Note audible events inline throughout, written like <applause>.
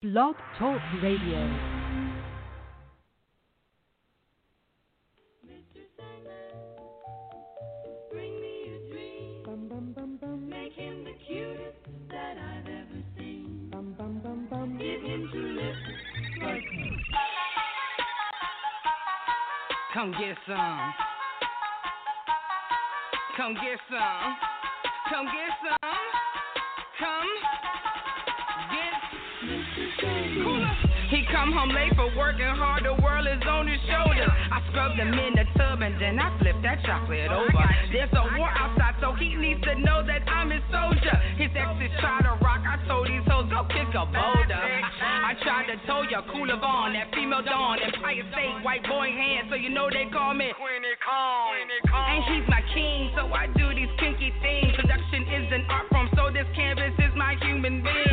Blog Talk Radio. Make him the cutest that I've ever seen. Get him to live like Come get some. Come get some. Come get some. Come come home late for working hard, the world is on his shoulders. I scrubbed him in the tub and then I flipped that chocolate over. There's a war outside, so he needs to know that I'm his soldier. His exes try to rock, I told these hoes go kick a boulder. I tried to tell ya, Kula Von, that female dawn, Empire State, white boy hand, so you know they call me Queenie Kong. And he's my king, so I do these kinky things. Production is an art form, so this canvas is my human being.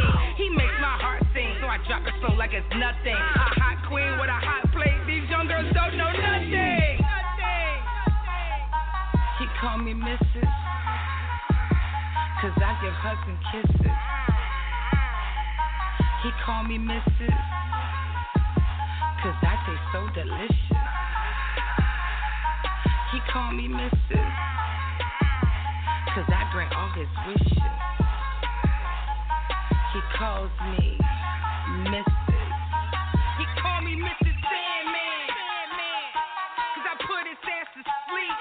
I drop it slow like it's nothing. A hot queen with a hot plate, these young girls don't know nothing. He call me Mrs. Cause I give hugs and kisses. He call me Mrs. Cause I taste so delicious. He call me Mrs. Cause I grant all his wishes. He calls me He call me Mrs. Sandman. Cause I put his ass to sleep.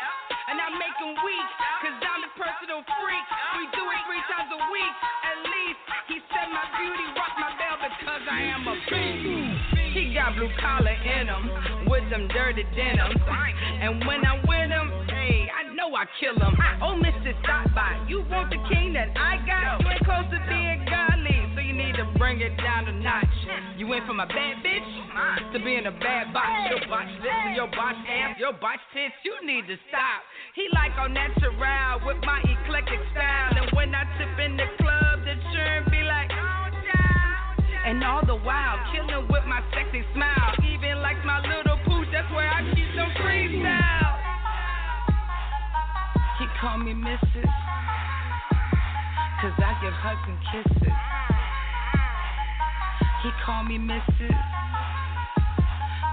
And I make him weak. Cause I'm his personal freak. We do it three times a week. At least he said my beauty rock my bell because I am a beast. He got blue collar in him with them dirty denims. And when I'm with him, hey, I know I kill him. Oh, Mr. Stop by. You want the king that I got? You ain't close to being godly. Bring it down a notch. You went from a bad bitch to being a bad box. Your botch lips and your botch ass, your botch tits, you need to stop. He like all natural with my eclectic style. And when I tip in the club, the churn be like, oh, child. And all the while, killing with my sexy smile. Even like my little pooch, that's where I keep them freestyle. He call me Mrs. Cause I give hugs and kisses. He call me Mrs.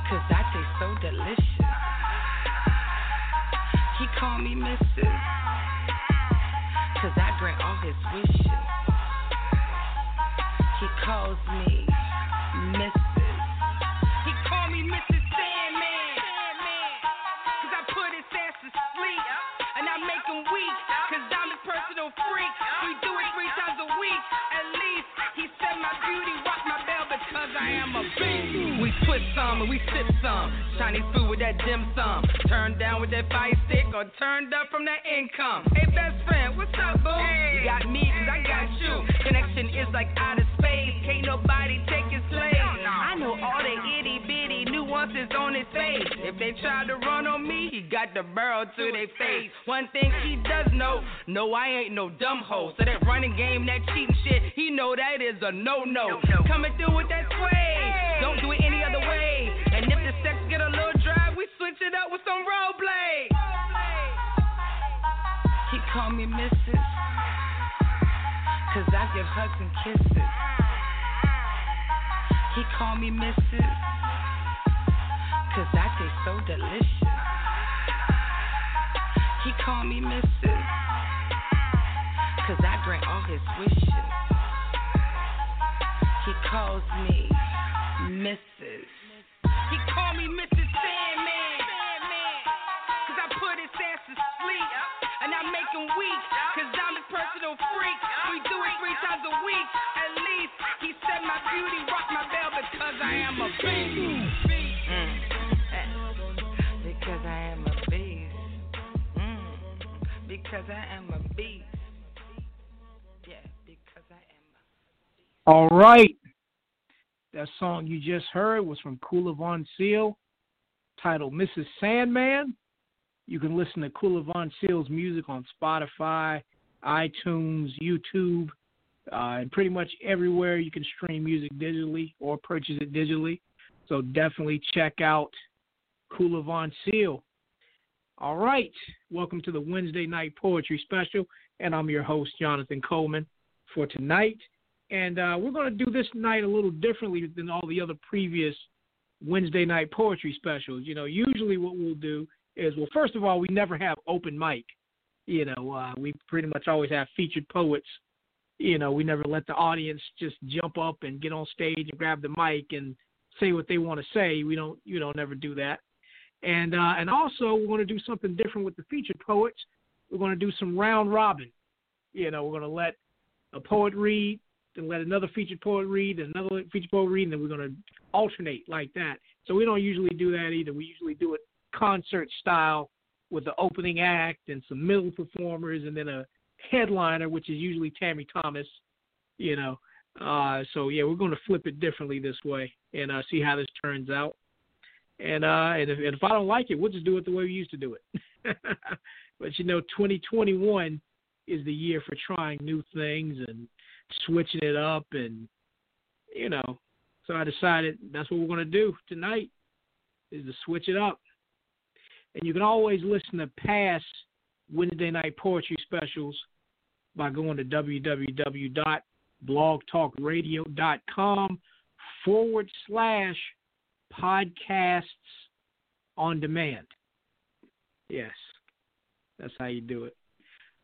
Cause I taste so delicious. He call me Mrs. Cause I grant all his wishes. He calls me Mrs. He call me Mrs. Sandman. Cause I put his ass to sleep. And I make him weak. Cause I'm his personal freak. We do it three times a week. At least he said my beauty rock my because I am a beast. We twist some and we sip some. Chinese food with that dim sum. Turned down with that fire stick or turned up from that income. Hey, best friend, what's up, boo? You got me cause I got you. Connection is like outer space. Can't nobody take nuances on his face. If they try to run on me, he got the barrel to their face. One thing he does know, no, I ain't no dumb hoe. So that running game, that cheating shit, he know that is a no-no. Coming through with that sway. Don't do it any other way. And if the sex get a little dry, we switch it up with some role play. He call me Mrs. Cause I give hugs and kisses. He call me Mrs. Cause I taste so delicious. He call me Mrs. Cause I grant all his wishes. He calls me Mrs. He call me Mrs. Sandman. Cause I put his ass to sleep. And I make him weak. Cause I'm his personal freak. We do it three times a week. At least he said my beauty rock my bell because I am a beast. Because I am a beast. Yeah, because I am All right. That song you just heard was from Kula Von Seal, titled Mrs. Sandman. You can listen to Kula Von Seal's music on Spotify, iTunes, YouTube, uh, and pretty much everywhere you can stream music digitally or purchase it digitally. So definitely check out Kula Von Seal. All right. Welcome to the Wednesday night poetry special, and I'm your host, Jonathan Coleman. For tonight, And uh, we're going to do this night a little differently than all the other previous Wednesday night poetry specials. You know, usually what we'll do is, well, first of all, we never have open mic. You know, uh, we pretty much always have featured poets. You know, we never let the audience just jump up and get on stage and grab the mic and say what they want to say. We don't, you never do that. And uh, and also we're going to do something different with the featured poets. We're going to do some round robin. You know, we're going to let a poet read, then let another featured poet read, and another featured poet read, and then we're going to alternate like that. So we don't usually do that either. We usually do it concert style with the opening act and some middle performers, and then a headliner, which is usually Tammy Thomas. You know, uh, so yeah, we're going to flip it differently this way and uh, see how this turns out. And uh, and if, and if I don't like it, we'll just do it the way we used to do it. <laughs> but you know, 2021 is the year for trying new things and switching it up, and you know, so I decided that's what we're going to do tonight is to switch it up. And you can always listen to past Wednesday night poetry specials by going to www.blogtalkradio.com forward slash podcasts on demand. Yes, that's how you do it.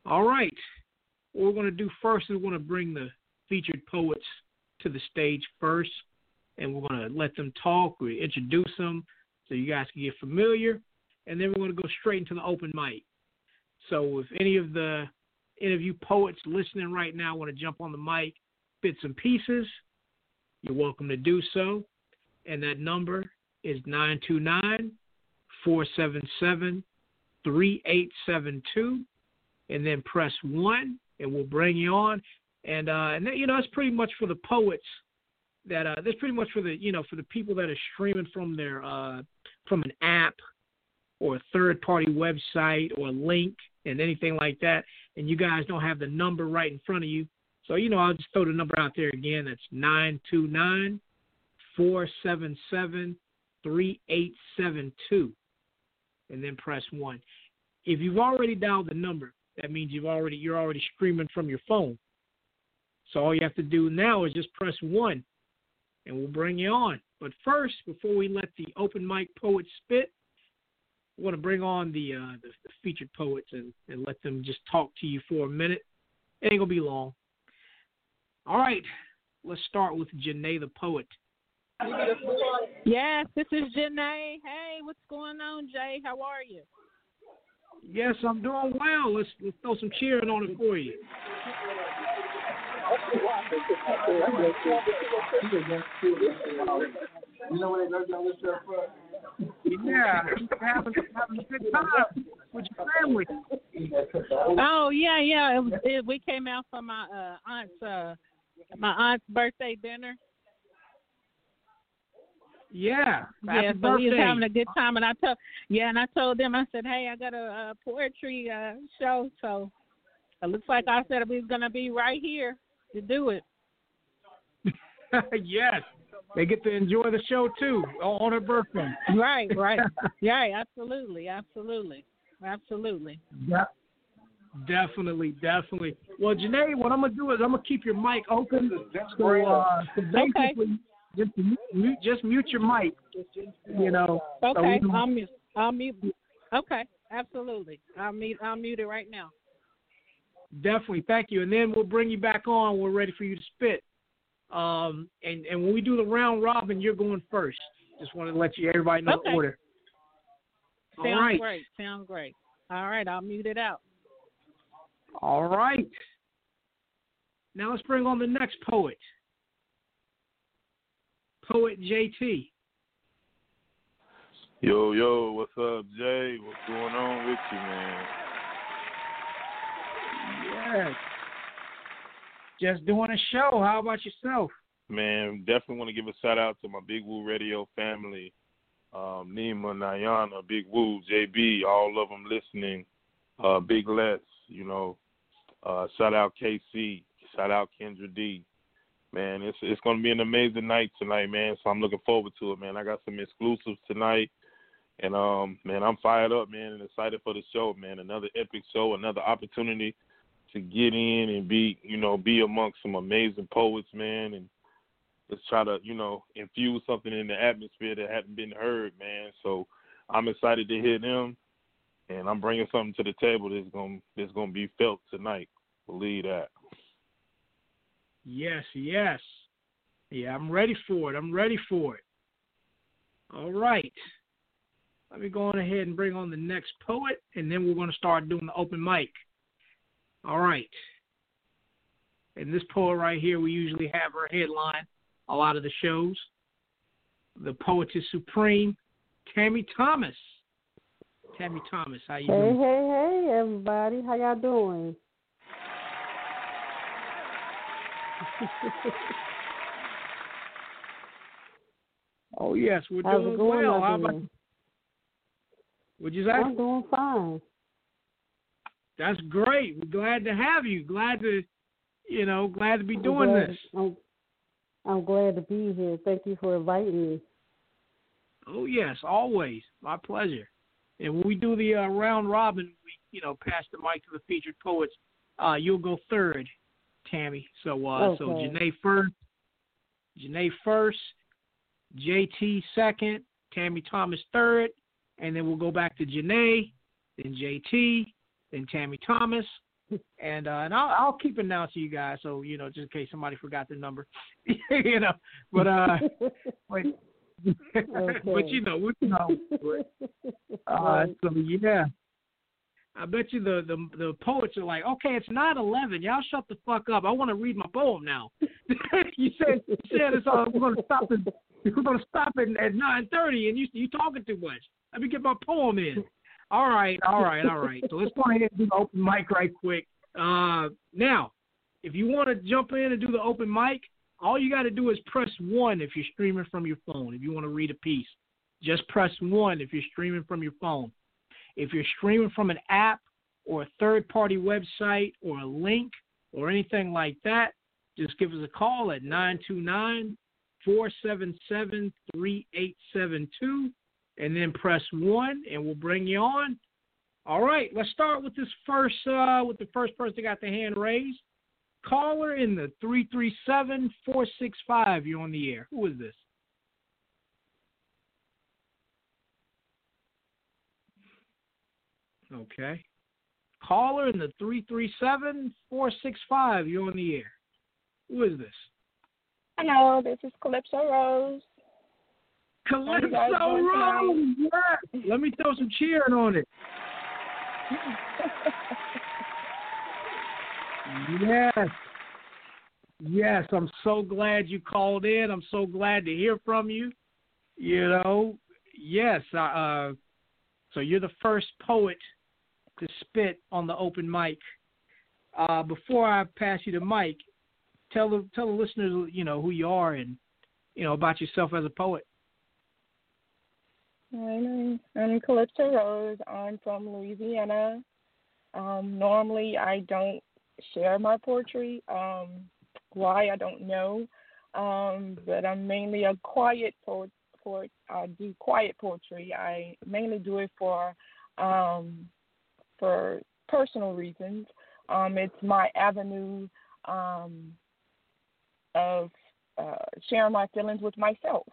All right. What we're going to do first is we're going to bring the featured poets to the stage first, and we're going to let them talk. We introduce them so you guys can get familiar, and then we're going to go straight into the open mic. So if any of the interview poets listening right now want to jump on the mic, bits and pieces, you're welcome to do so. And that number is 929 477 3872. And then press 1, and we'll bring you on. And, uh, and that, you know, that's pretty much for the poets that uh, that's pretty much for the you know for the people that are streaming from their uh, from an app or a third party website or link and anything like that, and you guys don't have the number right in front of you. So, you know, I'll just throw the number out there again. That's 929 477 3872. And then press 1. If you've already dialed the number, that means you've already you're already streaming from your phone. So all you have to do now is just press 1 and we'll bring you on. But first, before we let the open mic poets spit, we want to bring on the, uh, the, the featured poets and, and let them just talk to you for a minute. It ain't gonna be long. All right, let's start with J'nae the poet. Yes, this is J'nae. Hey, what's going on, Jay? How are you? Yes, I'm doing well. Let's let's throw some cheering on it for you. You know what they know for? Yeah, having, having a good time with your family. Oh yeah, yeah. It was, it, we came out for my uh, aunt's uh, my aunt's birthday dinner. Yeah, yeah. happy So we was having a good time, and I told yeah, and I told them I said, hey, I got a, a poetry uh, show, so it looks like I said we was gonna be right here to do it. <laughs> yes, they get to enjoy the show too on her birthday. Right, right, <laughs> yeah, absolutely, absolutely, absolutely. Yeah, definitely, definitely. Well, J'nae, what I'm gonna do is I'm gonna keep your mic open. So, uh, so basically, just mute, just mute your mic. You know. so Okay, can- I'll mute. I'll mute. Okay, absolutely. I'll mute. I'll mute it right now. Definitely, thank you. And then we'll bring you back on. We're ready for you to spit. Um, and and when we do the round robin, you're going first. Just wanted to let you everybody know the Okay. order. Sounds All right. great. Sounds great. All right, I'll mute it out. All right. Now let's bring on the next poet. Poet JT. Yo, yo, what's up, Jay? What's going on with you, man? Yes. Just doing a show. How about yourself? Man, definitely want to give a shout out to my Big Woo Radio family, um, Nima, Nayana, Big Woo, JB, all of them listening. Uh, Big Let's, you know, uh, shout out KC, shout out Kendra D. Man, it's it's gonna be an amazing night tonight, man. So I'm looking forward to it, man. I got some exclusives tonight, and um, man, I'm fired up, man, and excited for the show, man. Another epic show, another opportunity to get in and be, you know, be amongst some amazing poets, man, and let's try to, you know, infuse something in the atmosphere that hadn't been heard, man. So I'm excited to hear them, and I'm bringing something to the table that's gonna that's gonna be felt tonight. Believe that. Yes, yes. Yeah, I'm ready for it. I'm ready for it. All right. Let me go on ahead and bring on the next poet, and then we're going to start doing the open mic. All right. And this poet right here, we usually have her headline a lot of the shows. The poetess supreme, Tammy Thomas. Tammy Thomas, how you hey, doing? Hey, hey, everybody. How y'all doing? <laughs> oh yes, we're How's doing well. How about? Would you say? I'm doing fine. That's great. We're glad to have you. Glad to, you know, glad to be I'm doing glad- this. I'm, I'm glad to be here. Thank you for inviting me. Oh yes, always my pleasure. And when we do the uh, round robin, we you know pass the mic to the featured poets. Uh, you'll go third, Tammy. So uh, so Okay. J'nae first, J'nae first, JT second, Tammy Thomas third, and then we'll go back to J'nae, then JT, then Tammy Thomas, <laughs> and uh, and I'll, I'll keep announcing you guys. So you know just in case somebody forgot the number, <laughs> you know. But uh, <laughs> wait. but you know, we know. Uh, so yeah, I bet you the, the the poets are like, okay, it's nine eleven. Y'all shut the fuck up. I want to read my poem now. <laughs> you said you said it's all we're gonna stop it. We're gonna stop it at nine thirty, and you you talking too much. Let me get my poem in. All right, all right, all right. So let's go ahead and do the open mic right quick. Uh, now, if you want to jump in and do the open mic, all you got to do is press one if you're streaming from your phone. If you want to read a piece, just press one if you're streaming from your phone. If you're streaming from an app or a third party website or a link or anything like that, just give us a call at 929 477 3872 and then press one and we'll bring you on. All right, let's start with this first uh, with the first person that got the hand raised. Caller in the 337 465. You're on the air. Who is this? Okay. Caller in the 337 465. You're on the air. Who is this? Hello, this is Calypso Rose. Calypso you guys doing Rose. Yeah. Let me throw some cheering on it. Yes. Yes, I'm so glad you called in. I'm so glad to hear from you. You know, yes. Uh, uh, so you're the first poet to spit on the open mic. Uh, before I pass you the mic, tell the tell the listeners, you know, who you are and you know about yourself as a poet. I'm, I'm Calypso Rose. I'm from Louisiana. Um, normally, I don't share my poetry. Um, why I don't know, um, but I'm mainly a quiet poet. poet. I do quiet poetry. I mainly do it for um, for personal reasons. Um, it's my avenue um, of uh, sharing my feelings with myself.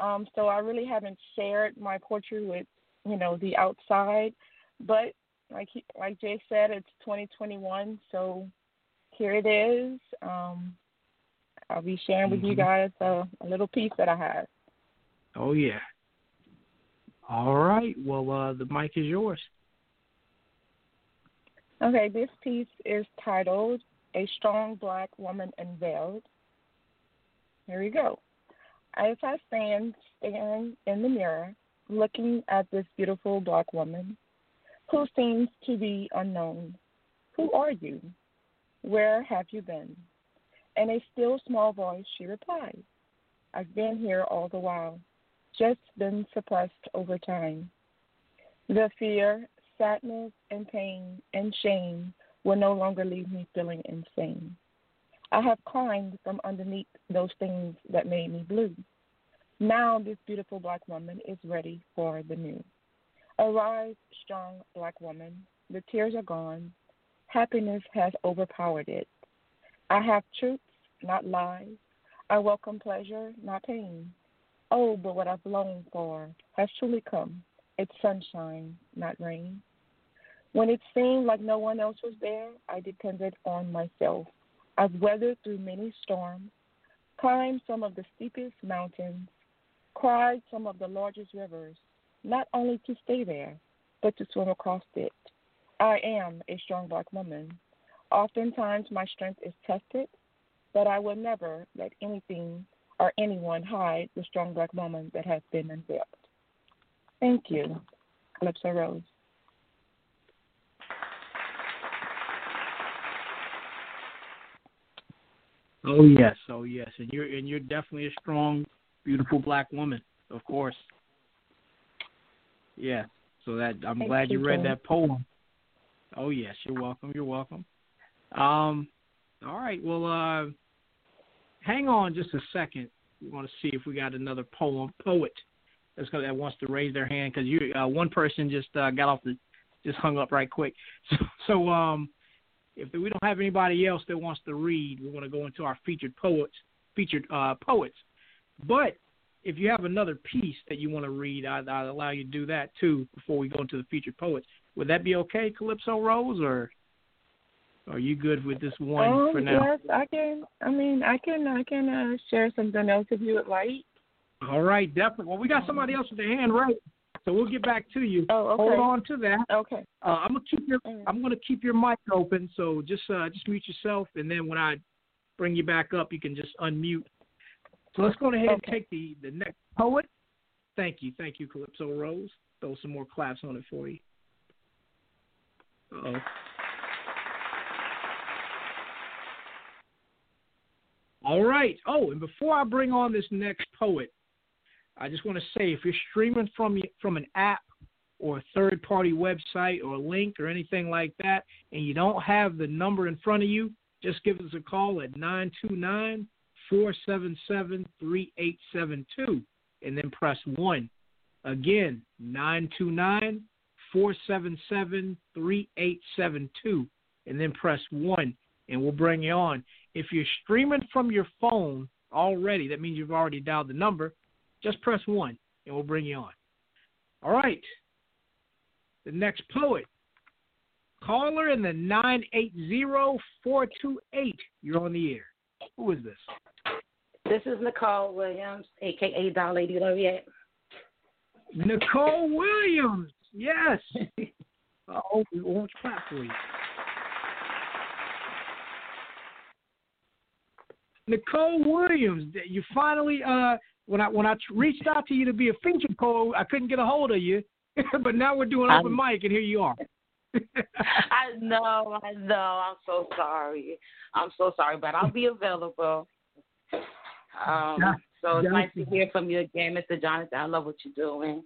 Um, so I really haven't shared my poetry with you know the outside, but like he, like Jay said, it's 2021, so here it is. Um, I'll be sharing with you Mhm. guys a, a little piece that I have. Oh yeah. All right. Well, uh, the mic is yours. Okay, this piece is titled "A Strong Black Woman Unveiled." Here we go. As I stand staring in the mirror, looking at this beautiful black woman who seems to be unknown, who are you? Where have you been? In a still small voice, she replies, I've been here all the while, just been suppressed over time. The fear, sadness, and pain and shame will no longer leave me feeling insane. I have climbed from underneath those things that made me blue. Now this beautiful black woman is ready for the new. Arise, strong black woman. The tears are gone. Happiness has overpowered it. I have truths, not lies. I welcome pleasure, not pain. Oh, but what I've longed for has truly come. It's sunshine, not rain. When it seemed like no one else was there, I depended on myself. I've weathered through many storms, climbed some of the steepest mountains, cried some of the largest rivers, not only to stay there, but to swim across it. I am a strong black woman. Oftentimes my strength is tested, but I will never let anything or anyone hide the strong black woman that has been unveiled. Thank you. Calypso Rose. Oh yes, oh yes, and you're and you're definitely a strong, beautiful black woman, of course. Yeah. So that I'm Thank glad you, you, read Jane. that poem. Oh yes, you're welcome. You're welcome. Um, all right. Well, uh, hang on just a second. We want to see if we got another poem poet that's gonna, that wants to raise their hand because you uh, one person just uh, got off the just hung up right quick. <laughs> So, so um, if we don't have anybody else that wants to read, we're going to go into our featured poets, featured uh, poets. But if you have another piece that you want to read, I'd, I'd allow you to do that too before we go into the featured poets. Would that be okay, Calypso Rose, or are you good with this one um, for now? Yes, I can. I mean, I can. I can uh, share something else if you would like. All right, definitely. Well, we got somebody else with their hand right, so we'll get back to you. Oh, okay. Hold on to that. Okay. Uh, I'm gonna keep your I'm gonna keep your mic open, so just uh, just mute yourself, and then when I bring you back up, you can just unmute. So let's go ahead and take the the next poet. Thank you, thank you, Calypso Rose. Throw some more claps on it for you. Uh oh. All right. Oh, and before I bring on this next poet, I just want to say if you're streaming from from an app or a third party website or a link or anything like that, and you don't have the number in front of you, just give us a call at 929 477 3872 and then press 1. Again, 929 477 3872 and then press 1 and we'll bring you on. If you're streaming from your phone already, that means you've already dialed the number, just press 1 and we'll bring you on. All right. The next poet, caller in the 980428. You're on the air. Who is this? This is Nicole Williams, aka Doll Lady Laureate. Nicole Williams. Yes. <laughs> oh, we won't clap for you. Nicole Williams, you finally uh when I when I reached out to you to be a featured poet, I couldn't get a hold of you, <laughs> but now we're doing open mic, and here you are. <laughs> I know, I know. I'm so sorry. I'm so sorry, but I'll be available. Um, Yeah, so it's nice to hear from you again, Mr. Jonathan. I love what you're doing.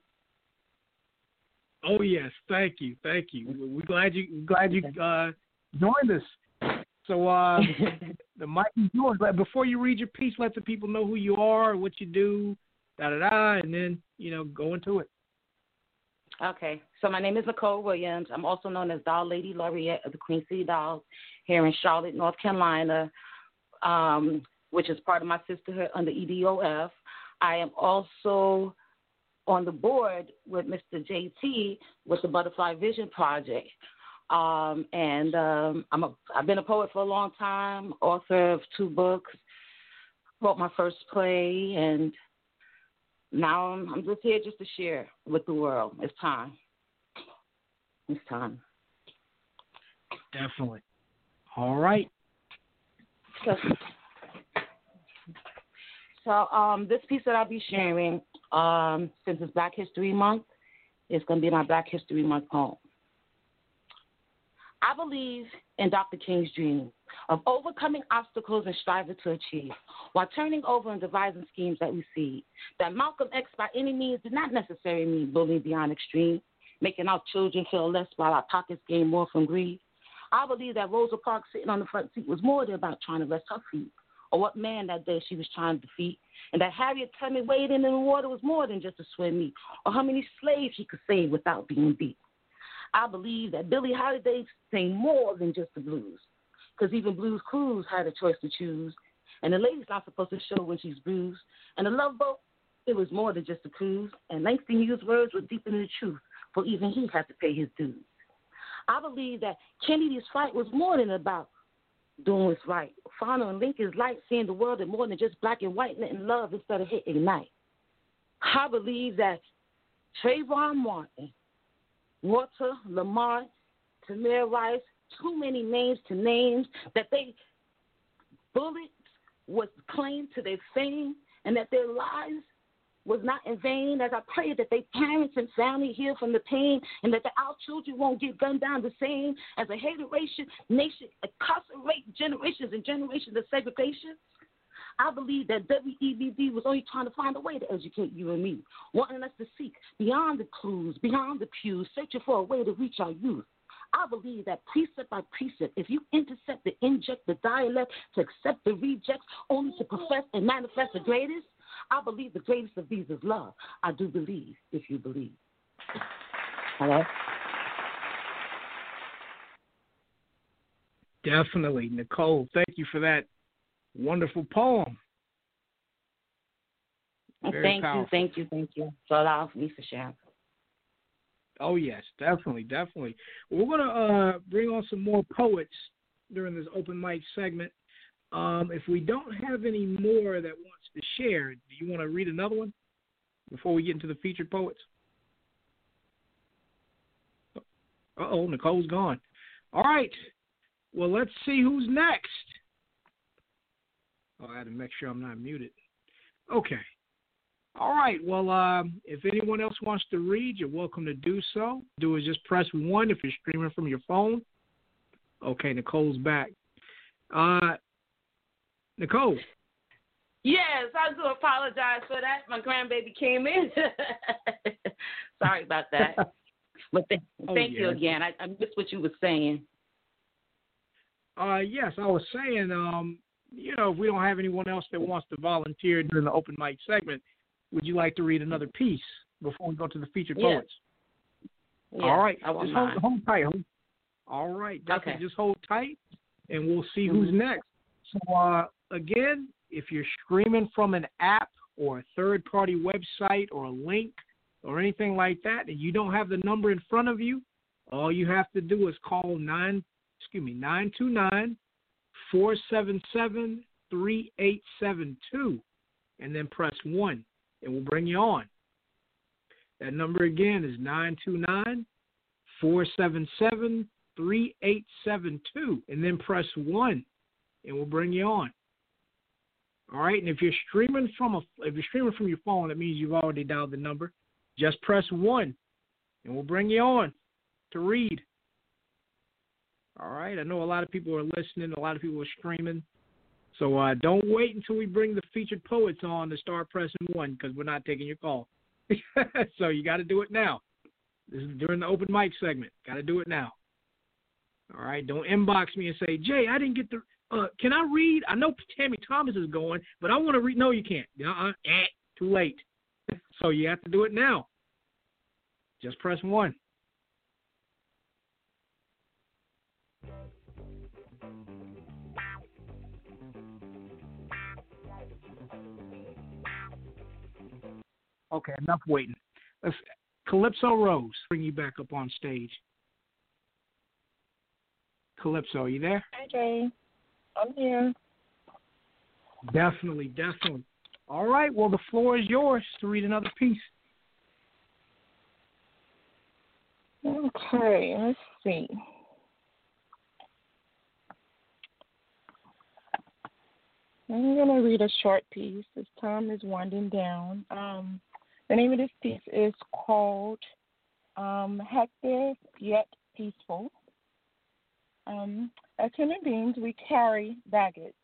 Oh yes, thank you, thank you. We're glad you glad you <laughs> uh, joined us. So uh, the mic is yours. But before you read your piece, let the people know who you are, what you do, da da da, and then you know go into it. Okay, so my name is Nicole Williams. I'm also known as Doll Lady Laureate of the Queen City Dolls here in Charlotte, North Carolina, um, which is part of my sisterhood under EDOF. I am also on the board with Mr. JT with the Butterfly Vision Project. Um, and um, I'm a, I've been a poet for a long time, author of two books, wrote my first play, and now I'm, I'm just here just to share with the world. It's time. It's time. Definitely. All right. So, so um, this piece that I'll be sharing, um, since it's Black History Month, is going to be my Black History Month poem. I believe in Dr. King's dream of overcoming obstacles and striving to achieve, while turning over and devising schemes that we see. That Malcolm X, by any means, did not necessarily mean bullying beyond extreme, making our children feel less while our pockets gain more from greed. I believe that Rosa Parks sitting on the front seat was more than about trying to rest her feet, or what man that day she was trying to defeat, and that Harriet Tubman wading in the water was more than just a swim meet, or how many slaves she could save without being beat. I believe that Billie Holiday sang more than just the blues, because even Blues Clues had a choice to choose, and the lady's not supposed to show when she's bruised. And the Love Boat, it was more than just a cruise, and Langston Hughes' words were deep in the truth, for even he had to pay his dues. I believe that Kennedy's fight was more than about doing what's right. Following Lincoln's light, seeing the world in more than just black and white, letting love instead of hate ignite. I believe that Trayvon Martin, Walter Lamont, Tamir Rice, too many names to names, that they bullets was claimed to their fame and that their lives was not in vain. As I pray that their parents and family heal from the pain and that the, our children won't get gunned down the same as a hateration nation incarcerate generations and generations of segregation. I believe that W.E.B. was only trying to find a way to educate you and me, wanting us to seek beyond the clues, beyond the pews, searching for a way to reach our youth. I believe that precept by precept, if you intercept the inject, the dialect, to accept the rejects, only to profess and manifest the greatest, I believe the greatest of these is love. I do believe if you believe. Hello? Definitely. Nicole, thank you for that wonderful poem. Very thank powerful. you, thank you, thank you for allowing me to share. Oh yes, definitely, definitely. We're gonna uh, bring on some more poets during this open mic segment. Um, if we don't have any more that wants to share, do you want to read another one before we get into the featured poets? Uh oh, Nicole's gone. All right. Well, let's see who's next. Oh, I had to make sure I'm not muted. Okay. All right. Well, um, if anyone else wants to read, you're welcome to do so. Do is just press one if you're streaming from your phone. Okay, Nicole's back. Uh, Nicole. Yes, I do apologize for that. My grandbaby came in. <laughs> Sorry about that. <laughs> But th- Oh, thank you again. I, I missed what you were saying. Uh, yes, I was saying, um, you know, if we don't have anyone else that wants to volunteer during the open mic segment, would you like to read another piece before we go to the featured Yes. poets? Yeah, All right, I just hold, hold tight. Hold. All right, definitely Okay. just hold tight, and we'll see who's next. So, uh, again, if you're streaming from an app or a third-party website or a link or anything like that, and you don't have the number in front of you, all you have to do is call nine, excuse me, nine two nine four seven seven three eight seven two, and then press one, and we'll bring you on. That number again is nine two nine four seven seven three eight seven two, and then press one, and we'll bring you on. All right, and if you're streaming from a if you're streaming from your phone, that means you've already dialed the number. Just press one, and we'll bring you on to read. All right, I know a lot of people are listening, a lot of people are streaming, so uh, don't wait until we bring the featured poets on to start pressing one because we're not taking your call. <laughs> so you got to do it now. This is during the open mic segment. Got to do it now. All right, don't inbox me and say, Jay, I didn't get the. Uh, can I read? I know Tammy Thomas is going, but I want to read. No, you can't. Uh-uh, eh, too late. <laughs> so you have to do it now. Just press one. Okay, enough waiting. Let's, Calypso Rose, bring you back up on stage. Calypso, are you there? Hi, Jay. I'm here. Definitely, definitely. All right, well, the floor is yours to read another piece. Okay, let's see. I'm going to read a short piece. as time is winding down. Um, the name of this piece is called um, Hectic Yet Peaceful. Um, as human beings, we carry baggage.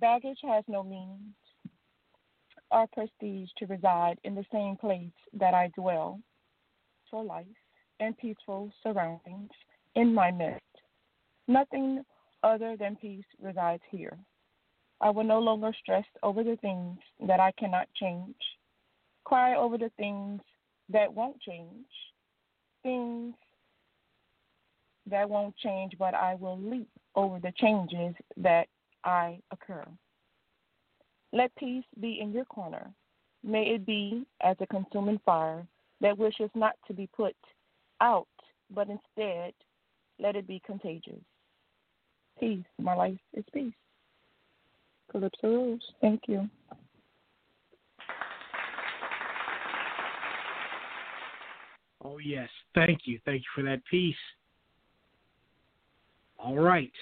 Baggage has no meaning or prestige to reside in the same place that I dwell for life and peaceful surroundings in my midst. Nothing other than peace resides here. I will no longer stress over the things that I cannot change, cry over the things that won't change, things that won't change, but I will leap over the changes that I occur. Let peace be in your corner. May it be as a consuming fire that wishes not to be put out, but instead let it be contagious. Peace. My life is peace. Calypso Rose. Thank you. Oh yes, thank you, thank you for that piece. All right,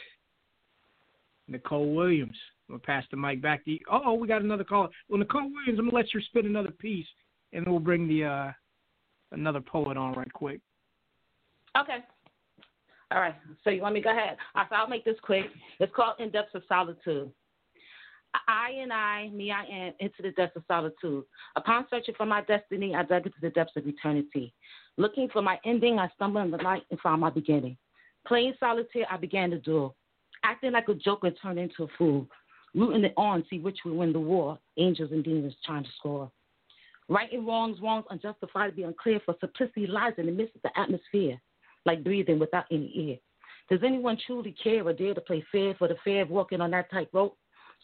Nicole Williams. I'm gonna pass the mic back to you. Oh, we got another caller. Well, Nicole Williams, I'm gonna let you spit another piece, and then we'll bring the uh, another poet on right quick. Okay. All right. So you want me to go ahead? I I'll make this quick. It's called In Depths of Solitude. I and I, me, I am, into the depths of solitude. Upon searching for my destiny, I dug into the depths of eternity. Looking for my ending, I stumbled in the light and found my beginning. Playing solitaire, I began to duel. Acting like a joker turned into a fool. Rooting it on, see which will win the war. Angels and demons trying to score. Right and wrongs, wrongs unjustified, be unclear, for simplicity lies in the midst of the atmosphere, like breathing without any ear. Does anyone truly care or dare to play fair for the fear of walking on that tightrope?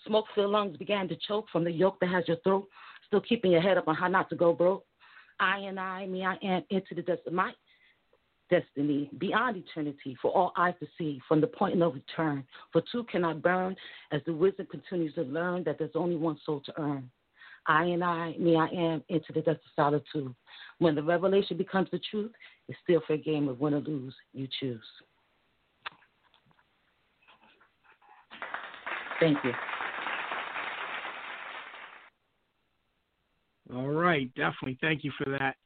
Smoke filled lungs began to choke from the yoke that has your throat, still keeping your head up on how not to go broke. I and I, me, I am into the depths of my destiny beyond eternity for all eyes to see from the point of no return. For two cannot burn as the wisdom continues to learn that there's only one soul to earn. I and I, me, I am into the depths of solitude. When the revelation becomes the truth, it's still a game of win or lose. You choose. Thank you. All right, definitely. Thank you for that.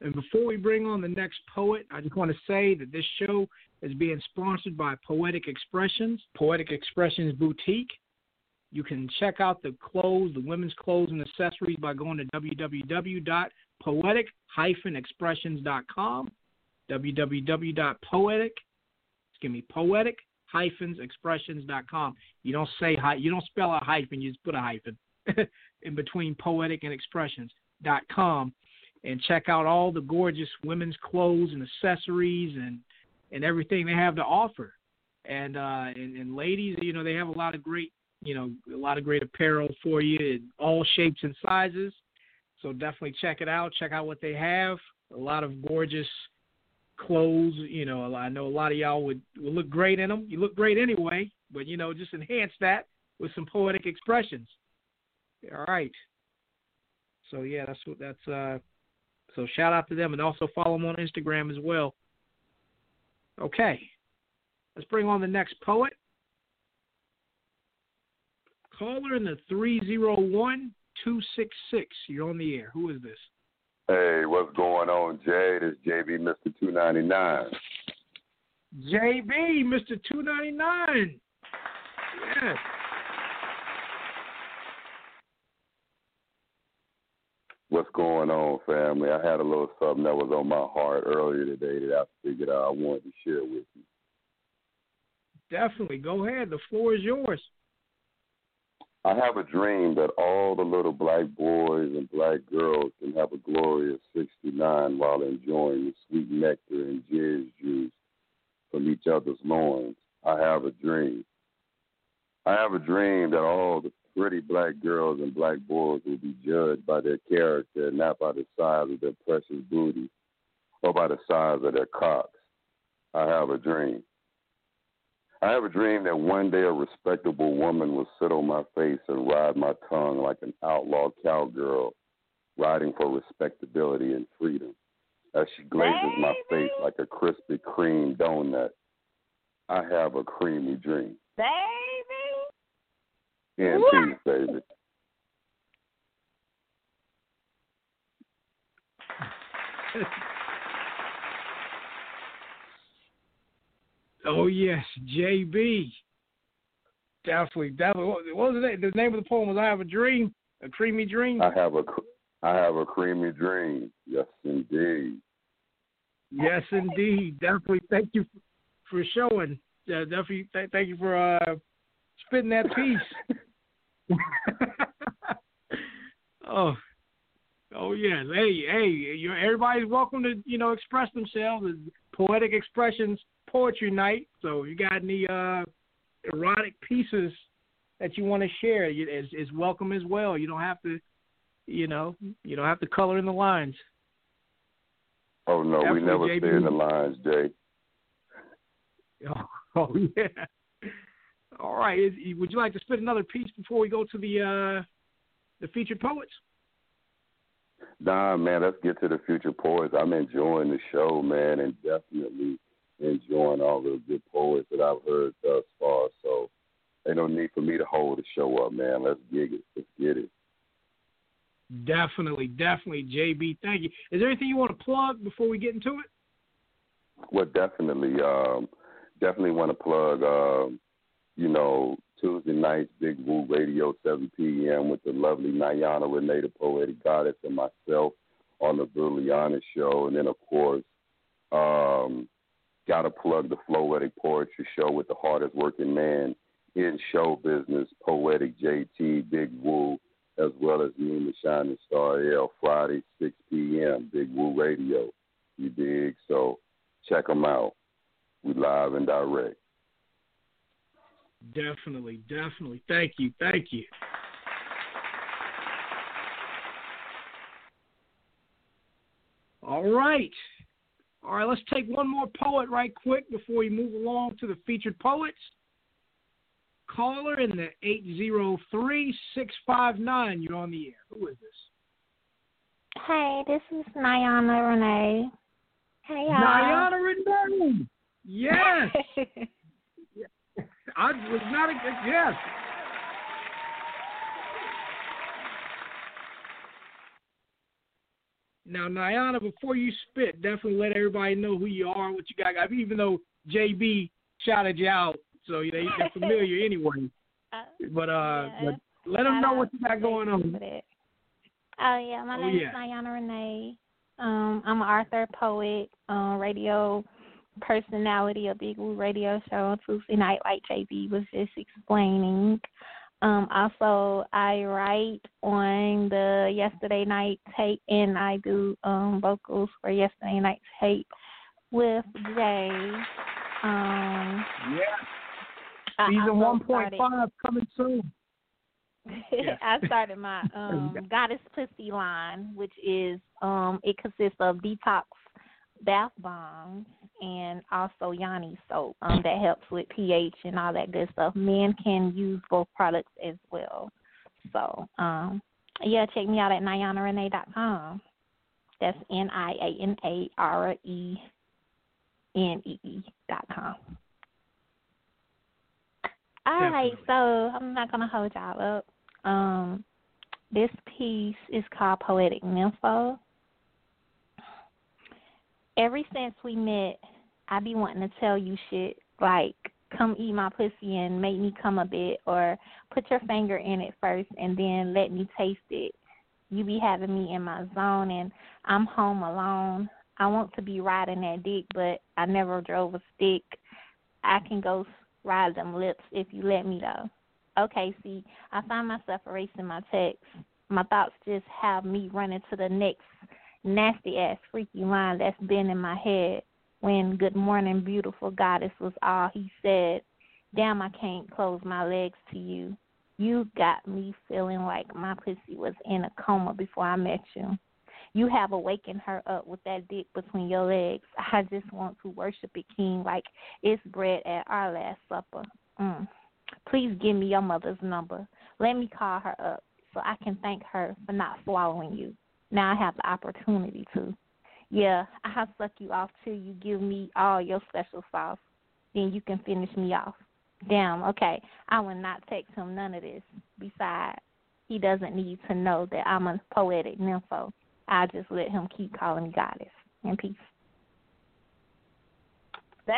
And before we bring on the next poet, I just want to say that this show is being sponsored by Poetic Expressions, Poetic Expressions Boutique. You can check out the clothes, the women's clothes and accessories by going to www.poetic-expressions.com. www.poetic, excuse me, poetic-expressions.com. You don't say you don't spell a hyphen, you just put a hyphen. <laughs> in between poetic and expressions.com and check out all the gorgeous women's clothes and accessories and and everything they have to offer. And uh and, and ladies, you know, they have a lot of great you know, a lot of great apparel for you in all shapes and sizes. So definitely check it out. Check out what they have. A lot of gorgeous clothes. You know, I know a lot of y'all would, would look great in them. You look great anyway, but you know, just enhance that with some poetic expressions. All right. So yeah, that's what that's uh so shout out to them and also follow them on Instagram as well. Okay. Let's bring on the next poet. Caller in the 301 266. You're on the air. Who is this? Hey, what's going on, Jay? This JB Mr. 299. JB, Mr. 299. Yes. What's going on, family? I had a little something that was on my heart earlier today that I figured out I wanted to share with you. Definitely. Go ahead. The floor is yours. I have a dream that all the little black boys and black girls can have a glorious 69 while enjoying the sweet nectar and jizz juice from each other's loins. I have a dream. I have a dream that all the pretty black girls and black boys will be judged by their character, not by the size of their precious booty or by the size of their cocks. I have a dream. I have a dream that one day a respectable woman will sit on my face and ride my tongue like an outlaw cowgirl riding for respectability and freedom. As she glazes Baby. my face like a Krispy Kreme donut, I have a creamy dream. Baby. In what? peace, <laughs> baby. oh yes, JB. Definitely, definitely. What was the name? The name of the poem was "I Have a Dream," a creamy dream. I have a, I have a creamy dream. Yes, indeed. Yes, indeed. Definitely. Thank you for showing. Uh, definitely. Th- thank you for uh, spitting that piece. <laughs> <laughs> oh, oh yeah. Hey, hey, everybody's welcome to you know express themselves. Poetic Expressions Poetry Night. So if you got any uh, erotic pieces that you want to share, it's, it's welcome as well. You don't have to, you know, you don't have to color in the lines. Oh no, Definitely, we never stay in the lines, Jay. Oh, <laughs> oh yeah. All right. Is, would you like to spit another piece before we go to the uh, the featured poets? Nah, man, let's get to the future poets. I'm enjoying the show, man, and definitely enjoying all the good poets that I've heard thus far. So ain't no need for me to hold the show up, man. Let's gig it. Let's get it. Definitely, definitely, JB. Thank you. Is there anything you want to plug before we get into it? Well, definitely, um, definitely want to plug, um, you know, Tuesday nights, Big Woo Radio, 7 p.m. with the lovely Niana Renee, the poetic goddess, and myself on the Brilliana show. And then, of course, um, got to plug the Floetic Poetry Show with the hardest working man in show business, Poetic JT, Big Woo, as well as me, the Shining Star L, Friday, 6 p.m., Big Woo Radio. You dig? So check them out. We live and direct. Definitely, definitely. Thank you, thank you. All right. All right, let's take one more poet right quick before we move along to the featured poets. Caller in the 803 659. You're on the air. Who is this? Hey, this is Niana Renee. Hey, y'all. Diana Renee. Yes. <laughs> I was not a yes. Now, Niana, before you spit, definitely let everybody know who you are, what you got. Even though JB shouted you out, so you know, they're familiar <laughs> anyway. But uh, yeah. but let them know what you got going on. Oh yeah, my Oh, name yeah. is Niana Renee. Um, I'm an author, poet, um, radio personality, of Big Woo radio show on Tuesday night, like JB was just explaining. Um, also, I write on the yesterday night tape, and I do um, vocals for yesterday night tape with Jay. Um, Yeah. Season one point coming soon. Yes. <laughs> I started my <laughs> um goddess pussy line, which is um it consists of detox bath bombs and also yoni soap um that helps with pH and all that good stuff. Men can use both products as well. So um yeah, check me out at nianarenee.com. That's N I A N A R E N E E dot com. All right, so I'm not gonna hold y'all up. Um, this piece is called Poetic Nympho. Ever since we met, I be wanting to tell you shit like come eat my pussy and make me come a bit or put your finger in it first and then let me taste it. You be having me in my zone and I'm home alone. I want to be riding that dick, but I never drove a stick. I can go ride them lips if you let me though. Okay, see, I find myself erasing my text. My thoughts just have me running to the next nasty ass freaky line that's been in my head when good morning beautiful goddess was all he said. Damn I can't close my legs to you. You got me feeling like my pussy was in a coma before I met you. You have awakened her up with that dick between your legs. I just want to worship it, King, like it's bread at our last supper. Mm. Please give me your mother's number. Let me call her up so I can thank her for not swallowing you. Now I have the opportunity to. Yeah, I'll suck you off till you give me all your special sauce. Then you can finish me off. Damn, okay. I will not text him none of this. Besides, he doesn't need to know that I'm a poetic nympho. I'll just let him keep calling me goddess. In peace. Baby.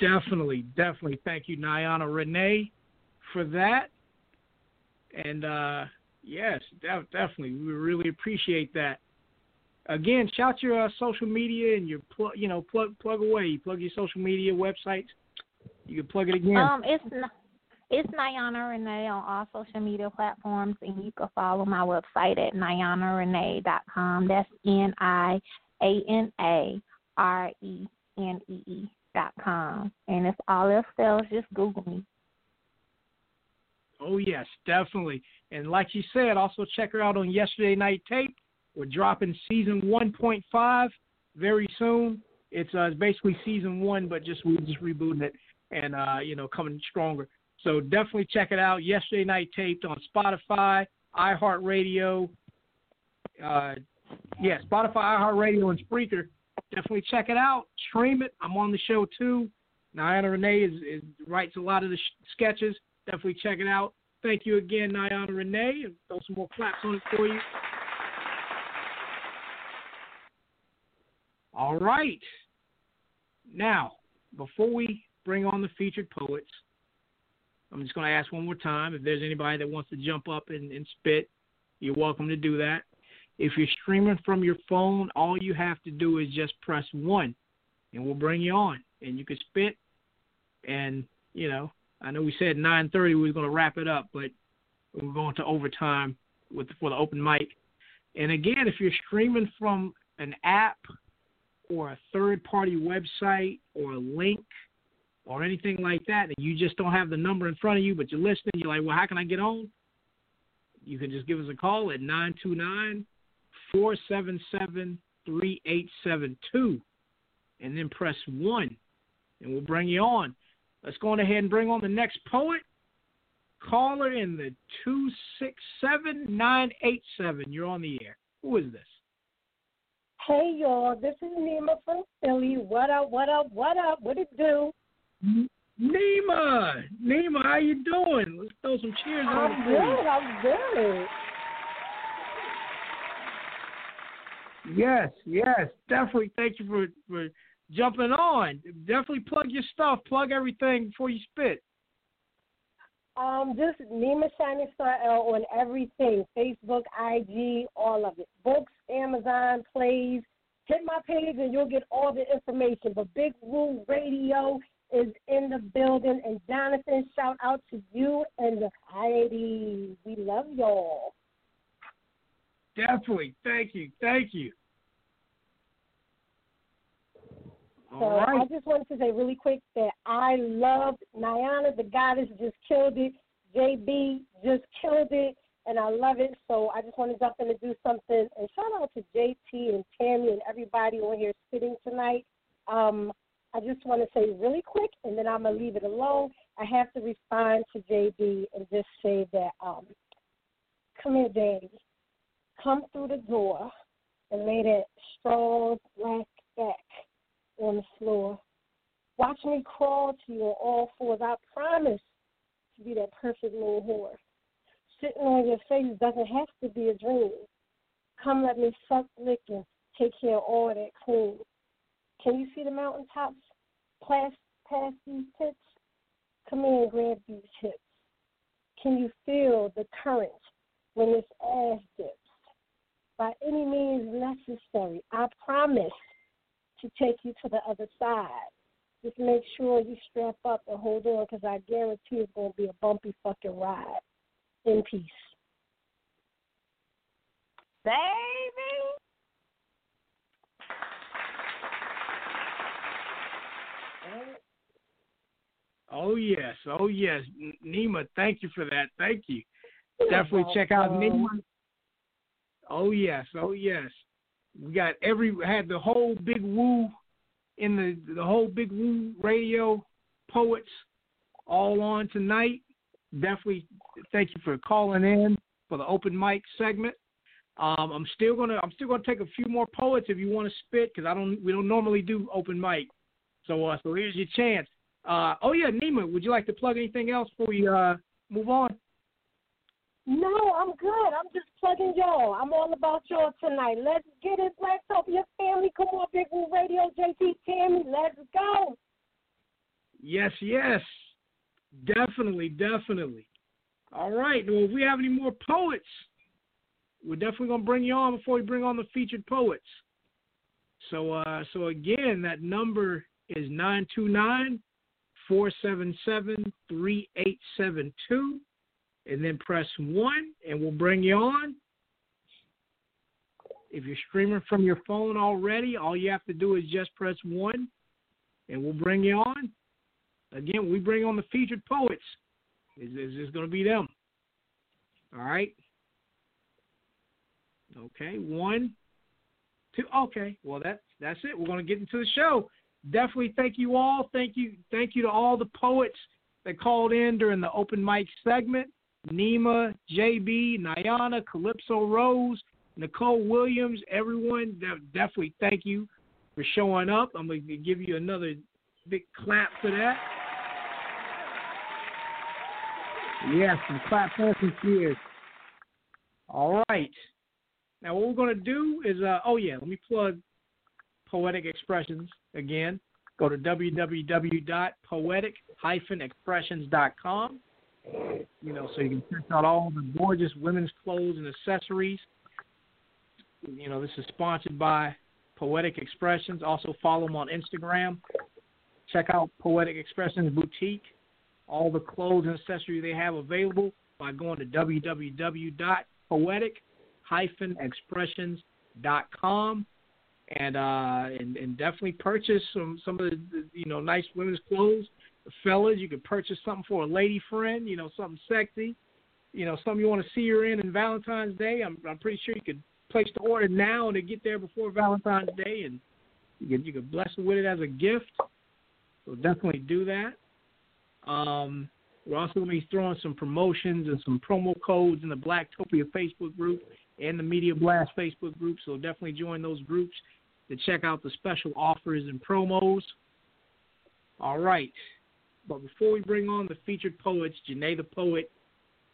Definitely, definitely. Thank you, Niana Renee, for that. And uh, yes, def- definitely, we really appreciate that. Again, shout your uh, social media and your plug, you know, plug plug away. Plug your social media websites. You can plug it again. Um, it's not It's Niana Renee on all social media platforms, and you can follow my website at nianarenee.com. That's N I A N A R E N E E dot com, and it's all else spells. Just Google me. Oh yes, definitely. And like you said, also check her out on Yesterday Night Tape. We're dropping season 1.5 very soon. It's uh, it's basically season one, but just we're just rebooting it and uh, you know coming stronger. So definitely check it out. Yesterday Night Taped on Spotify, iHeartRadio. Uh, yeah, Spotify, iHeartRadio, and Spreaker. Definitely check it out. Stream it. I'm on the show too. Niana Renee is, is writes a lot of the sh- sketches. Definitely check it out. Thank you again, Renee. And throw some more claps on it for you. All right. Now, before we bring on the featured poets, I'm just going to ask one more time if there's anybody that wants to jump up and, and spit, you're welcome to do that. If you're streaming from your phone, all you have to do is just press one, and we'll bring you on, and you can spit. And you know, I know we said 9:30 we were going to wrap it up, but we're going to overtime with for the open mic. And again, if you're streaming from an app or a third party website or a link or anything like that, and you just don't have the number in front of you, but you're listening, you're like, well, how can I get on? You can just give us a call at 929 477 3872 and then press 1 and we'll bring you on. Let's go on ahead and bring on the next poet. Caller in the 267987. You're on the air. Who is this? Hey y'all, this is Nima from Philly. What up? What up? What up? What it do? Nima, Nima, how you doing? Let's throw some cheers on I'm for good. I'm good. Yes, yes, definitely. Thank you for for jumping on. Definitely plug your stuff. Plug everything before you spit. Um, just Nima Shining Star L on everything Facebook, IG, all of it. Books, Amazon, plays. Hit my page and you'll get all the information. But Big Woo Radio is in the building. And Jonathan, shout out to you and the Heidi. We love y'all. Definitely. Thank you. Thank you. So right. I just wanted to say really quick that I loved Niana, the goddess, just killed it. JB just killed it, and I love it. So I just want to jump in and do something. And shout out to JT and Tammy and everybody on here sitting tonight. Um, I just want to say really quick, and then I'm gonna leave it alone. I have to respond to JB and just say that, um, come here, Daddy. Come through the door and lay that strong black back on the floor. Watch me crawl to you on all fours. I promise to be that perfect little whore. Sitting on your face doesn't have to be a dream. Come let me suck, lick, and take care of all that clean. Can you see the mountaintops past, past these tits? Come here and grab these hips. Can you feel the current when this ass dips? By any means necessary, I promise to take you to the other side. Just make sure you strap up and hold on because I guarantee it's going to be a bumpy fucking ride. In peace. Baby. Oh yes, oh yes, Nima. Thank you for that. Thank you. Definitely check out Nima. Oh yes, oh yes. We got every had the whole big woo in the the whole big woo radio poets all on tonight. Definitely thank you for calling in for the open mic segment. Um, I'm still gonna I'm still gonna take a few more poets if you want to spit because I don't we don't normally do open mic. So uh, so here's your chance. Uh, oh yeah, Nima, would you like to plug anything else before we uh, move on? No, I'm good. I'm just plugging y'all. I'm all about y'all tonight. Let's get it, Blacktopia family. Come on, Big Woo Radio, JT Tammy. Let's go. Yes, yes. Definitely, definitely. All right. Well, if we have any more poets, we're definitely gonna bring you on before we bring on the featured poets. So uh so again, that number is nine two nine 477 3872 and then press 1 and we'll bring you on. If you're streaming from your phone already, all you have to do is just press 1 and we'll bring you on. Again, we bring on the featured poets. Is just going to be them. All right. Okay, one, two. Okay, well that's that's it. We're going to get into the show. Definitely thank you all. Thank you, thank you to all the poets that called in during the open mic segment. Nima, JB, Niana, Calypso Rose, Nicole Williams, everyone. Definitely thank you for showing up. I'm going to give you another big clap for that. Yes, some clap for some cheers. All right. Now what we're going to do is, uh, oh yeah, let me plug Poetic Expressions again. Go to www.poetic-expressions.com. You know, so you can check out all the gorgeous women's clothes and accessories. You know, this is sponsored by Poetic Expressions. Also follow them on Instagram. Check out Poetic Expressions Boutique all the clothes and accessories they have available by going to www.poetic-expressions.com and uh and, and definitely purchase some some of the you know nice women's clothes. Fellas, you can purchase something for a lady friend, you know, something sexy, you know, something you want to see her in in Valentine's Day. I'm I'm pretty sure you could place the order now and get there before Valentine's Day and you could you could bless her with it as a gift. So definitely do that. Um, we're also going to be throwing some promotions and some promo codes in the Blacktopia Facebook group and the Media Blast Facebook group. So definitely join those groups to check out the special offers and promos. All right. But before we bring on the featured poets, J'nae the Poet,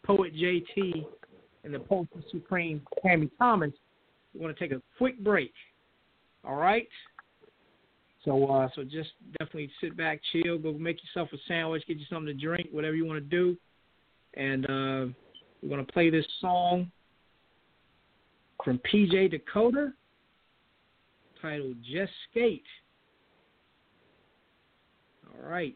Poet JT, and the Poet Supreme, Tammy Thomas, we want to take a quick break. All right? So uh, so just definitely sit back, chill, go make yourself a sandwich, get you something to drink, whatever you want to do. And uh, we're gonna play this song from PJ Dakota titled Just Skate. All right.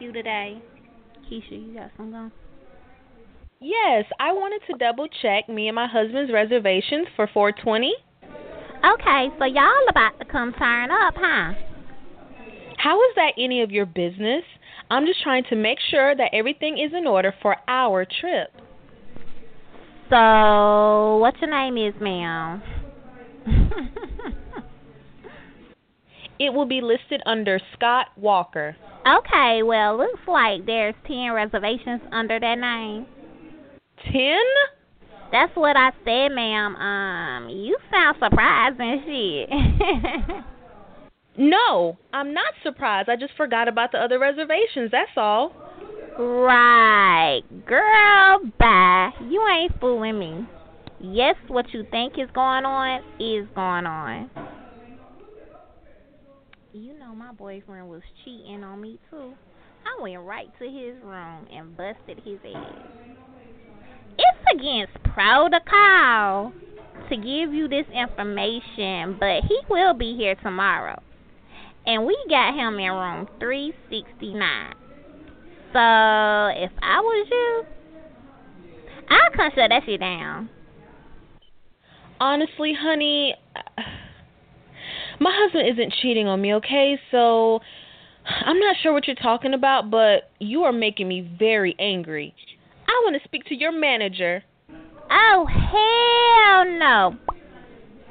You today? Keisha, you got some going? Yes, I wanted to double check me and my husband's reservations for 420. Okay, so y'all about to come turn up, huh? How is that any of your business? I'm just trying to make sure that everything is in order for our trip. So, what your name is, ma'am? <laughs> it will be listed under Scott Walker. Okay, well, looks like there's 10 reservations under that name. 10? That's what I said, ma'am. Um, you sound surprised and shit. <laughs> no, I'm not surprised. I just forgot about the other reservations. That's all. Right. Girl, bye. You ain't fooling me. Yes, what you think is going on is going on. You know my boyfriend was cheating on me too. I went right to his room and busted his ass. It's against protocol to give you this information, but he will be here tomorrow. And we got him in room 369. So if I was you, I'd come shut that shit down. Honestly, honey, my husband isn't cheating on me, okay? So I'm not sure what you're talking about, but you are making me very angry. I want to speak to your manager. Oh, hell no.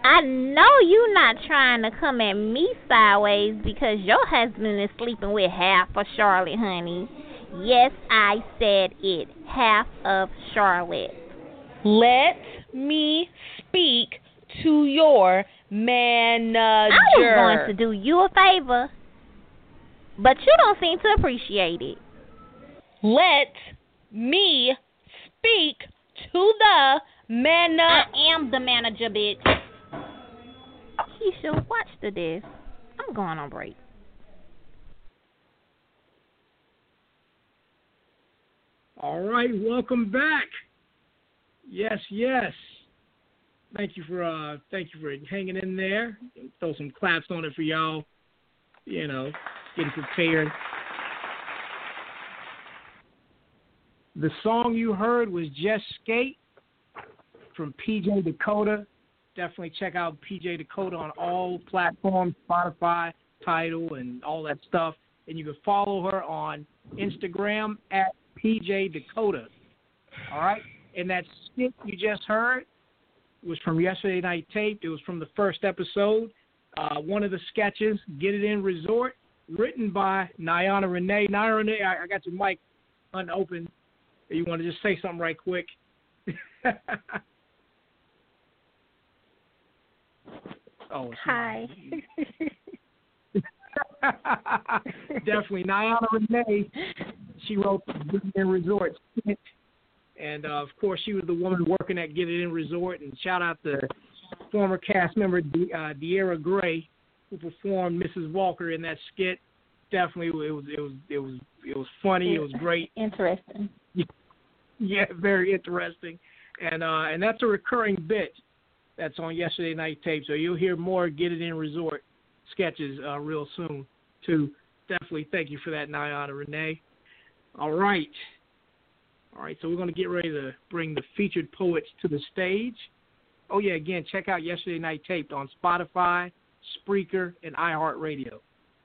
I know you're not trying to come at me sideways because your husband is sleeping with half of Charlotte, honey. Yes, I said it. Half of Charlotte. Let me speak to your manager. I was going to do you a favor, but you don't seem to appreciate it. Let me speak to the manager. I am the manager, bitch. Keisha, watch the this. I'm going on break. All right, welcome back. Yes, yes. Thank you for uh thank you for hanging in there. Throw some claps on it for y'all. You know, getting prepared. The song you heard was Just Skate from PJ Dakota. Definitely check out PJ Dakota on all platforms, Spotify, Tidal, and all that stuff. And you can follow her on Instagram at PJ Dakota. All right? And that skit you just heard was from yesterday night tape. It was from the first episode. Uh, one of the sketches, Get It In Resort, written by Niana Renee. Niana Renee, I, I got your mic unopened. You want to just say something right quick? <laughs> oh, hi. <laughs> Definitely, Niana Renee. She wrote Get It In Resort, and uh, of course, she was the woman working at Get It In Resort. And shout out to former cast member De- uh, De'Ara Gray, who performed Mrs. Walker in that skit. Definitely, it was it was it was it was funny. It was great. Interesting. <laughs> Yeah, very interesting, and uh, and that's a recurring bit that's on yesterday night tape. So you'll hear more Get It In Resort sketches uh, real soon too. Definitely, thank you for that, Niana Renee. All right, all right. So we're going to get ready to bring the featured poets to the stage. Oh yeah, again, check out yesterday night taped on Spotify, Spreaker, and iHeartRadio.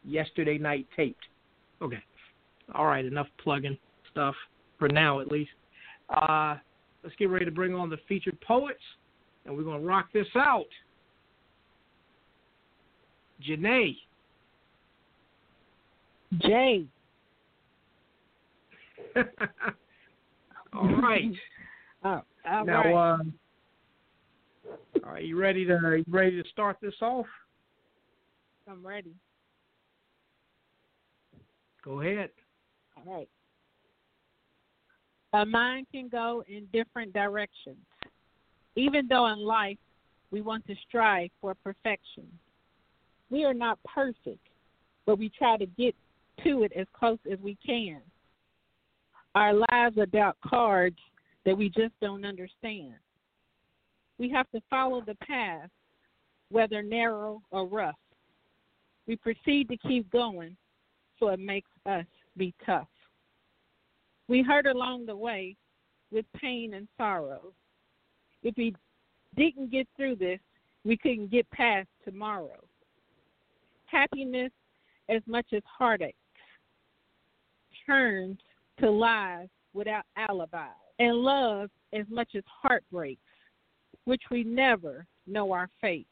Yesterday night taped. Okay. All right, enough plugging stuff for now, at least. Uh, let's get ready to bring on the featured poets, and we're going to rock this out. J'nae. Jay. <laughs> all right. <laughs> Oh, all now, right. um, are you ready to are you ready to start this off? I'm ready. Go ahead. All right. A mind can go in different directions. Even though in life we want to strive for perfection, we are not perfect, but we try to get to it as close as we can. Our lives are dealt cards that we just don't understand. We have to follow the path, whether narrow or rough. We proceed to keep going, so it makes us be tough. We hurt along the way with pain and sorrow. If we didn't get through this, we couldn't get past tomorrow. Happiness, as much as heartache, turns to lies without alibi, and love, as much as heartbreaks, which we never know our fate.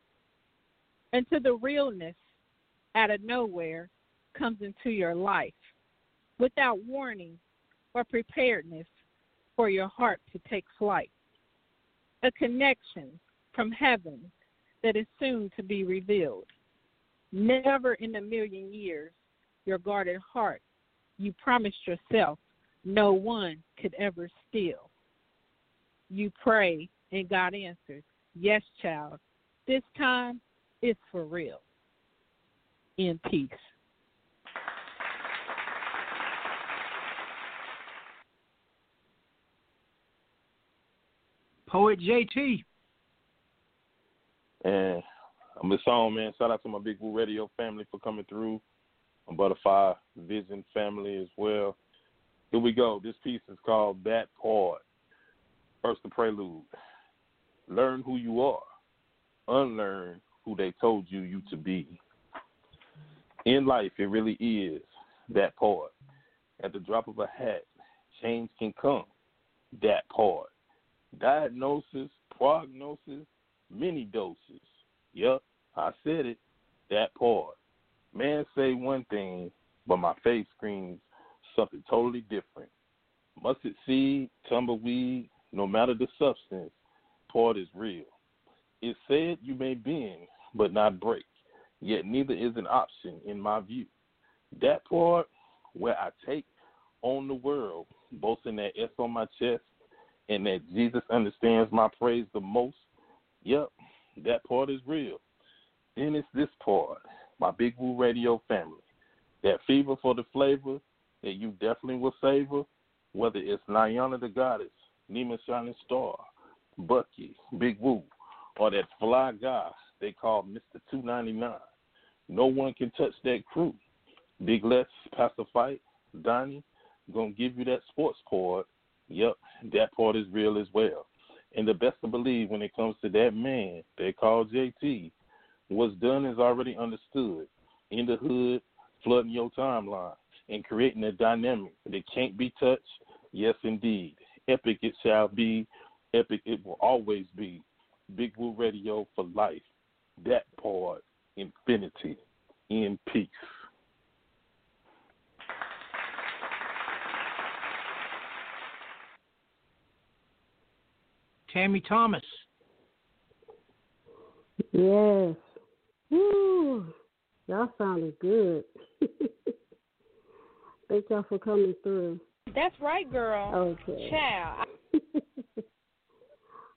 And to the realness out of nowhere comes into your life without warning or preparedness for your heart to take flight. A connection from heaven that is soon to be revealed. Never in a million years, your guarded heart you promised yourself no one could ever steal. You pray and God answers, Yes, child, this time it's for real. In peace. Poet JT. And I'm the song, man. Shout out to my Big Woo Radio family for coming through. My Butterfly Vision family as well. Here we go. This piece is called That Part. First, the prelude. Learn who you are. Unlearn who they told you you to be. In life, it really is that part. At the drop of a hat, change can come. That part. Diagnosis, prognosis, many doses. Yep, I said it. That part. Man say one thing, but my face screams something totally different. Mustard seed, tumbleweed, no matter the substance, part is real. It said you may bend, but not break, yet neither is an option in my view. That part where I take on the world, boasting that S on my chest, and that Jesus understands my praise the most. Yep, that part is real. Then it's this part, my Big Woo Radio family. That fever for the flavor that you definitely will savor, whether it's Niana the Goddess, Nima Shining Star, Bucky, Big Woo, or that fly guy they call Mr. 299. No one can touch that crew. Big Les, Pastor Fight, Donnie, gonna give you that sports part. Yep, that part is real as well. And the best to believe when it comes to that man they call JT, what's done is already understood. In the hood, flooding your timeline and creating a dynamic that can't be touched. Yes, indeed. Epic it shall be. Epic it will always be. Big Woo Radio for life. That part, infinity, in peace. Tammy Thomas. Yes. Woo. Y'all sounded good. <laughs> Thank y'all for coming through. That's right, girl. Okay. Child. <laughs>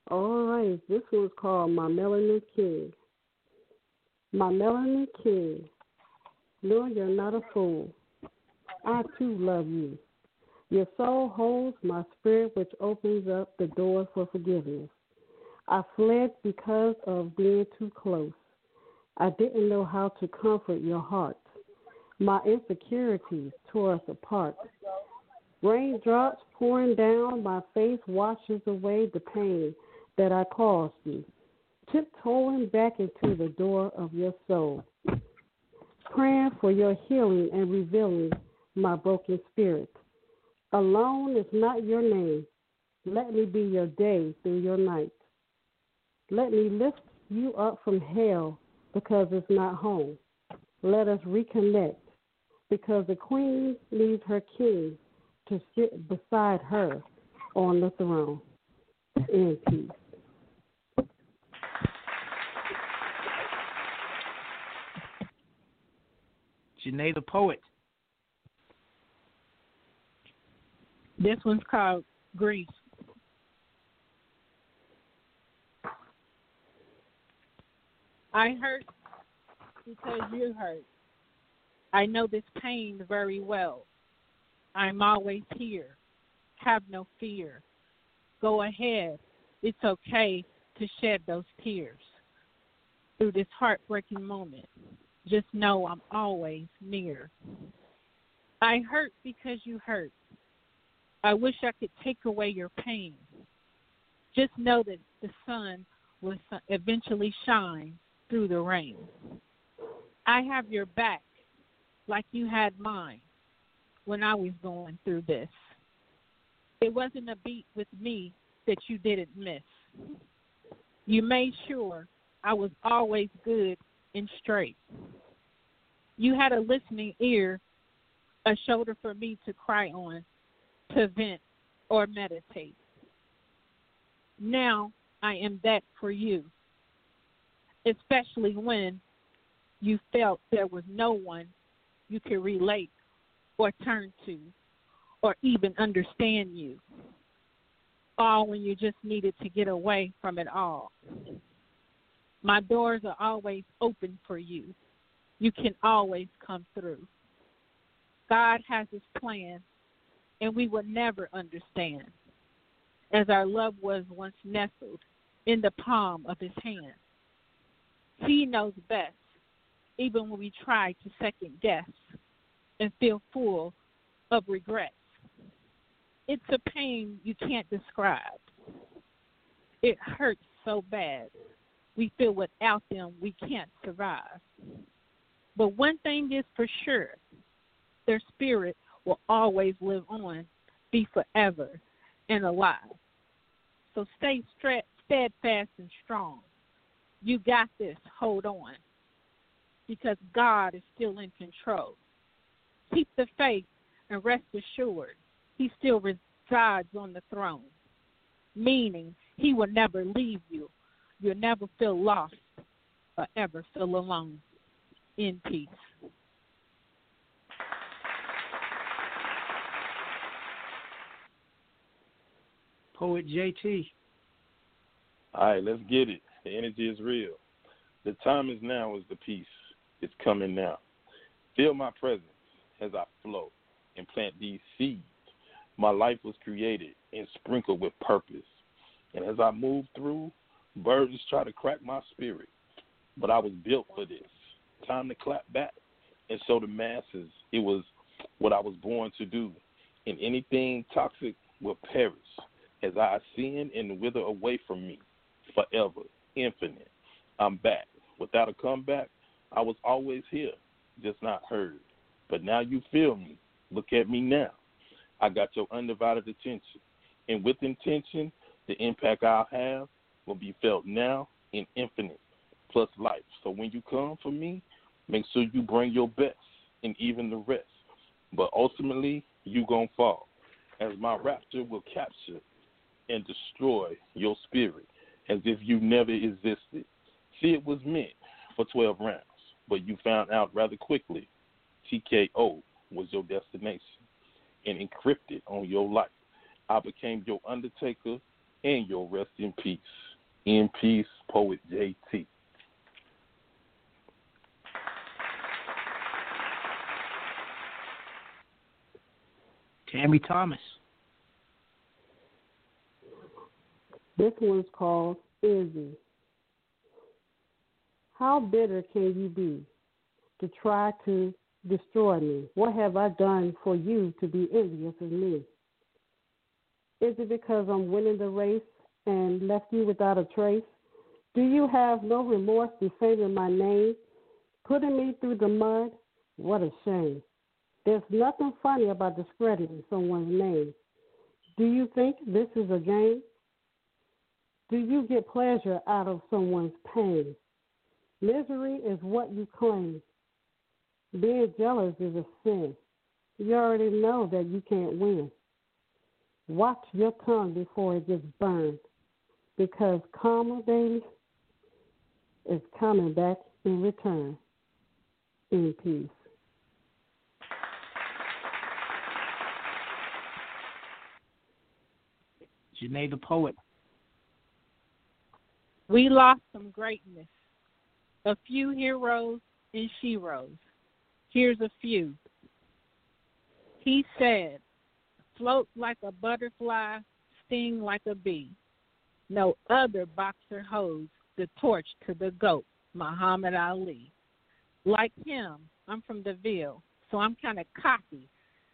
All right. This one's called My Melanin King. My Melanin King. No, you're not a fool. I too love you. Your soul holds my spirit, which opens up the door for forgiveness. I fled because of being too close. I didn't know how to comfort your heart. My insecurities tore us apart. Raindrops pouring down my face washes away the pain that I caused you. Tiptoeing back into the door of your soul. Praying for your healing and revealing my broken spirit. Alone is not your name. Let me be your day through your night. Let me lift you up from hell because it's not home. Let us reconnect because the queen leaves her king to sit beside her on the throne. In peace. J'nae the Poet. This one's called Grief. I hurt because you hurt. I know this pain very well. I'm always here. Have no fear. Go ahead. It's okay to shed those tears through this heartbreaking moment. Just know I'm always near. I hurt because you hurt. I wish I could take away your pain. Just know that the sun will eventually shine through the rain. I have your back like you had mine when I was going through this. It wasn't a beat with me that you didn't miss. You made sure I was always good and straight. You had a listening ear, a shoulder for me to cry on, to vent or meditate. Now I am that for you, especially when you felt there was no one you can relate or turn to or even understand you. All when you just needed to get away from it all. My doors are always open for you. You can always come through. God has his plan, and we will never understand, as our love was once nestled in the palm of his hand. He knows best, even when we try to second guess and feel full of regrets. It's a pain you can't describe. It hurts so bad. We feel without them we can't survive. But one thing is for sure their spirit will always live on, be forever and alive. So stay steadfast and strong. You got this. Hold on. Because God is still in control. Keep the faith and rest assured he still resides on the throne, meaning he will never leave you. You'll never feel lost or ever feel alone. In peace. Poet JT. All right, let's get it. The energy is real. The time is now is the peace. It's coming now. Feel my presence as I flow and plant these seeds. My life was created and sprinkled with purpose. And as I move through, birds try to crack my spirit. But I was built for this. Time to clap back and show the masses it was what I was born to do. And anything toxic will perish as I ascend and wither away from me forever, infinite. I'm back. Without a comeback, I was always here, just not heard. But now you feel me. Look at me now. I got your undivided attention. And with intention, the impact I'll have will be felt now in infinite plus life. So when you come for me, make sure you bring your best and even the rest. But ultimately, you going to fall as my raptor will capture and destroy your spirit as if you never existed. See, it was meant for 12 rounds, but you found out rather quickly TKO was your destination and encrypted on your life. I became your undertaker and your rest in peace. In peace, poet JT. Tammy Thomas. This one's called Izzy. How bitter can you be to try to destroy me? What have I done for you to be envious of me? Is it because I'm winning the race and left you without a trace? Do you have no remorse defaming my name, putting me through the mud? What a shame. There's nothing funny about discrediting someone's name. Do you think this is a game? Do you get pleasure out of someone's pain? Misery is what you claim. Being jealous is a sin. You already know that you can't win. Watch your tongue before it gets burned because karma, baby, is coming back in return. In peace. J'nae the poet. We lost some greatness, a few heroes and sheroes. Here's a few. He said, float like a butterfly, sting like a bee. No other boxer holds the torch to the GOAT, Muhammad Ali. Like him, I'm from the Ville, so I'm kind of cocky,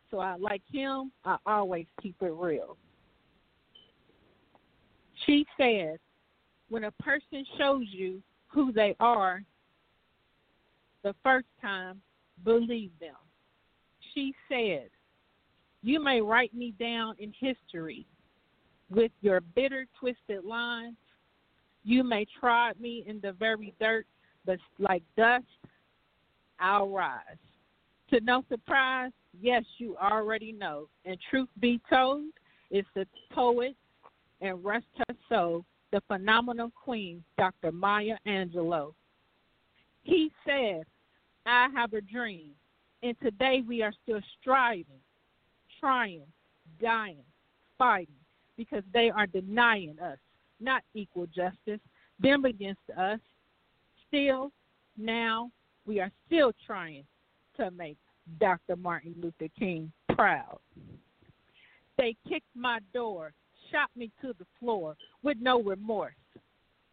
So I like him, I always keep it real. She says, when a person shows you who they are the first time, believe them. She said, You may write me down in history with your bitter, twisted lines. You may trod me in the very dirt, but like dust, I'll rise. To no surprise, yes, you already know. And truth be told, it's the poet and rest her soul, the phenomenal queen, Dr. Maya Angelou. He said, I have a dream. And today we are still striving, trying, dying, fighting, because they are denying us not equal justice, them against us. Still, now, we are still trying to make Dr. Martin Luther King proud. They kicked my door, shot me to the floor with no remorse.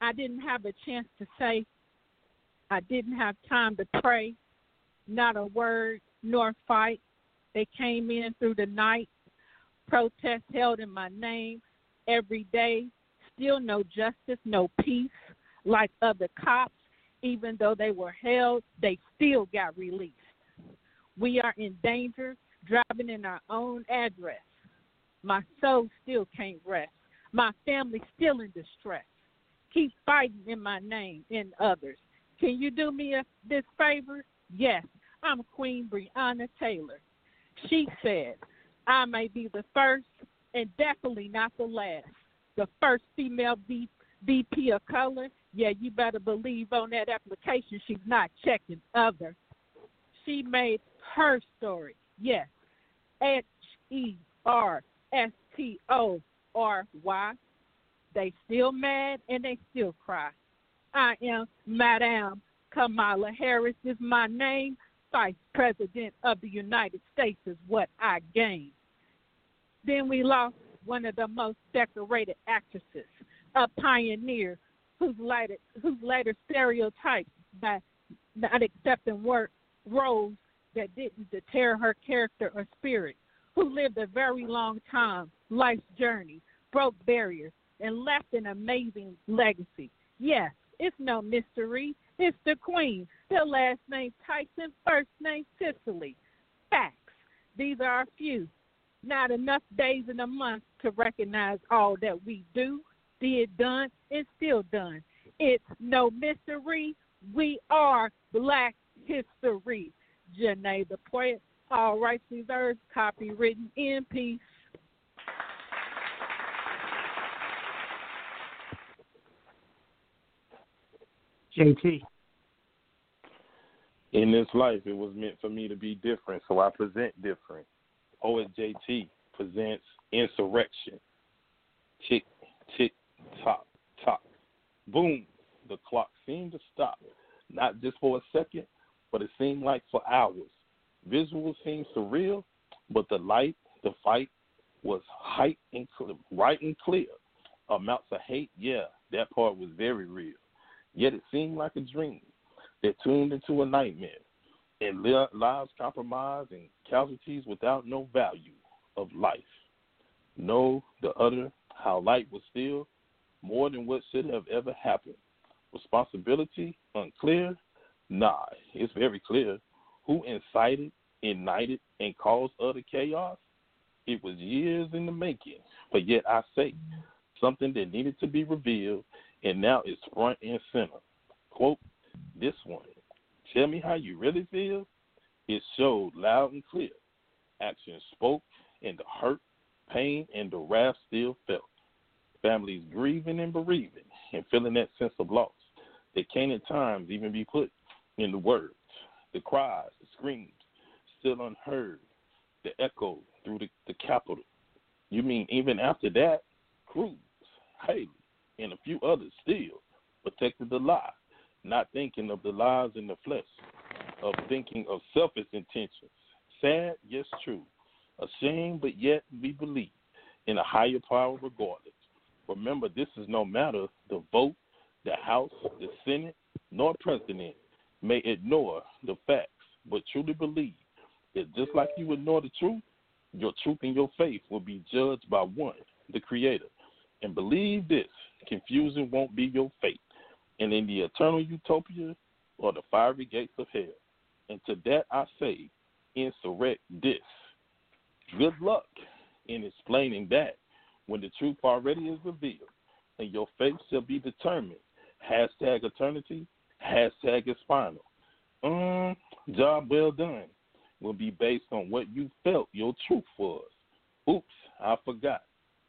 I didn't have a chance to say, I didn't have time to pray, not a word nor fight. They came in through the night, protests held in my name every day, still no justice, no peace. Like other cops, even though they were held, they still got released. We are in danger, driving in our own address. My soul still can't rest. My family still in distress. Keep fighting in my name and others. Can you do me a, this favor? Yes, I'm Queen Breonna Taylor. She said, I may be the first and definitely not the last. The first female VP of color. Yeah, you better believe on that application she's not checking other. She made her story. Yes. H E R S T O R Y. They still mad and they still cry. I am Madame Kamala Harris is my name. Vice President of the United States is what I gained. Then we lost one of the most decorated actresses, a pioneer whose later whose later stereotypes by not accepting work roles that didn't deter her character or spirit, who lived a very long time, life's journey, broke barriers, and left an amazing legacy. Yes, it's no mystery. It's the queen. Their last name Tyson, first name Cicely. Facts. These are a few. Not enough days in a month to recognize all that we do, did, done, and still done. It's no mystery. We are Black History. J'nae the Poet, all rights reserved, copy written in peace. JT. In this life, it was meant for me to be different, so I present different. Poet JT presents Insurrection. Tick, tick, tock, tock. Boom. The clock seemed to stop, not just for a second, but it seemed like for hours. Visual seemed surreal, but the light, the fight was height and clear, right and clear. Amounts of hate, yeah, that part was very real. Yet it seemed like a dream that tuned into a nightmare, and lives compromised and casualties without no value of life. No, the utter how light was still more than what should have ever happened. Responsibility unclear? Nah, it's very clear. Who incited, ignited, and caused utter chaos? It was years in the making, but yet I say something that needed to be revealed, and now it's front and center. Quote this one Tell me how you really feel. It showed loud and clear. Action spoke, and the hurt, pain, and the wrath still felt. Families grieving and bereaving and feeling that sense of loss that can't at times even be put in the words. The cries, the screams, still unheard, the echo through the, the Capitol. You mean even after that, Cruz, Hawley, and a few others still protected the lie, not thinking of the lies in the flesh, of thinking of selfish intentions. Sad, yes, true. Ashamed, but yet we believe in a higher power regardless. Remember, this is no matter the vote, the House, the Senate, nor president may ignore the facts, but truly believe that just like you would know the truth, Your truth and your faith will be judged by one, the Creator. And believe this confusion won't be your fate. And in the eternal utopia or the fiery gates of hell. And to that I say, insurrect this. Good luck in explaining that when the truth already is revealed and your faith shall be determined. Hashtag eternity, hashtag is final. Um, job well done will be based on what you felt your truth was. Oops, I forgot.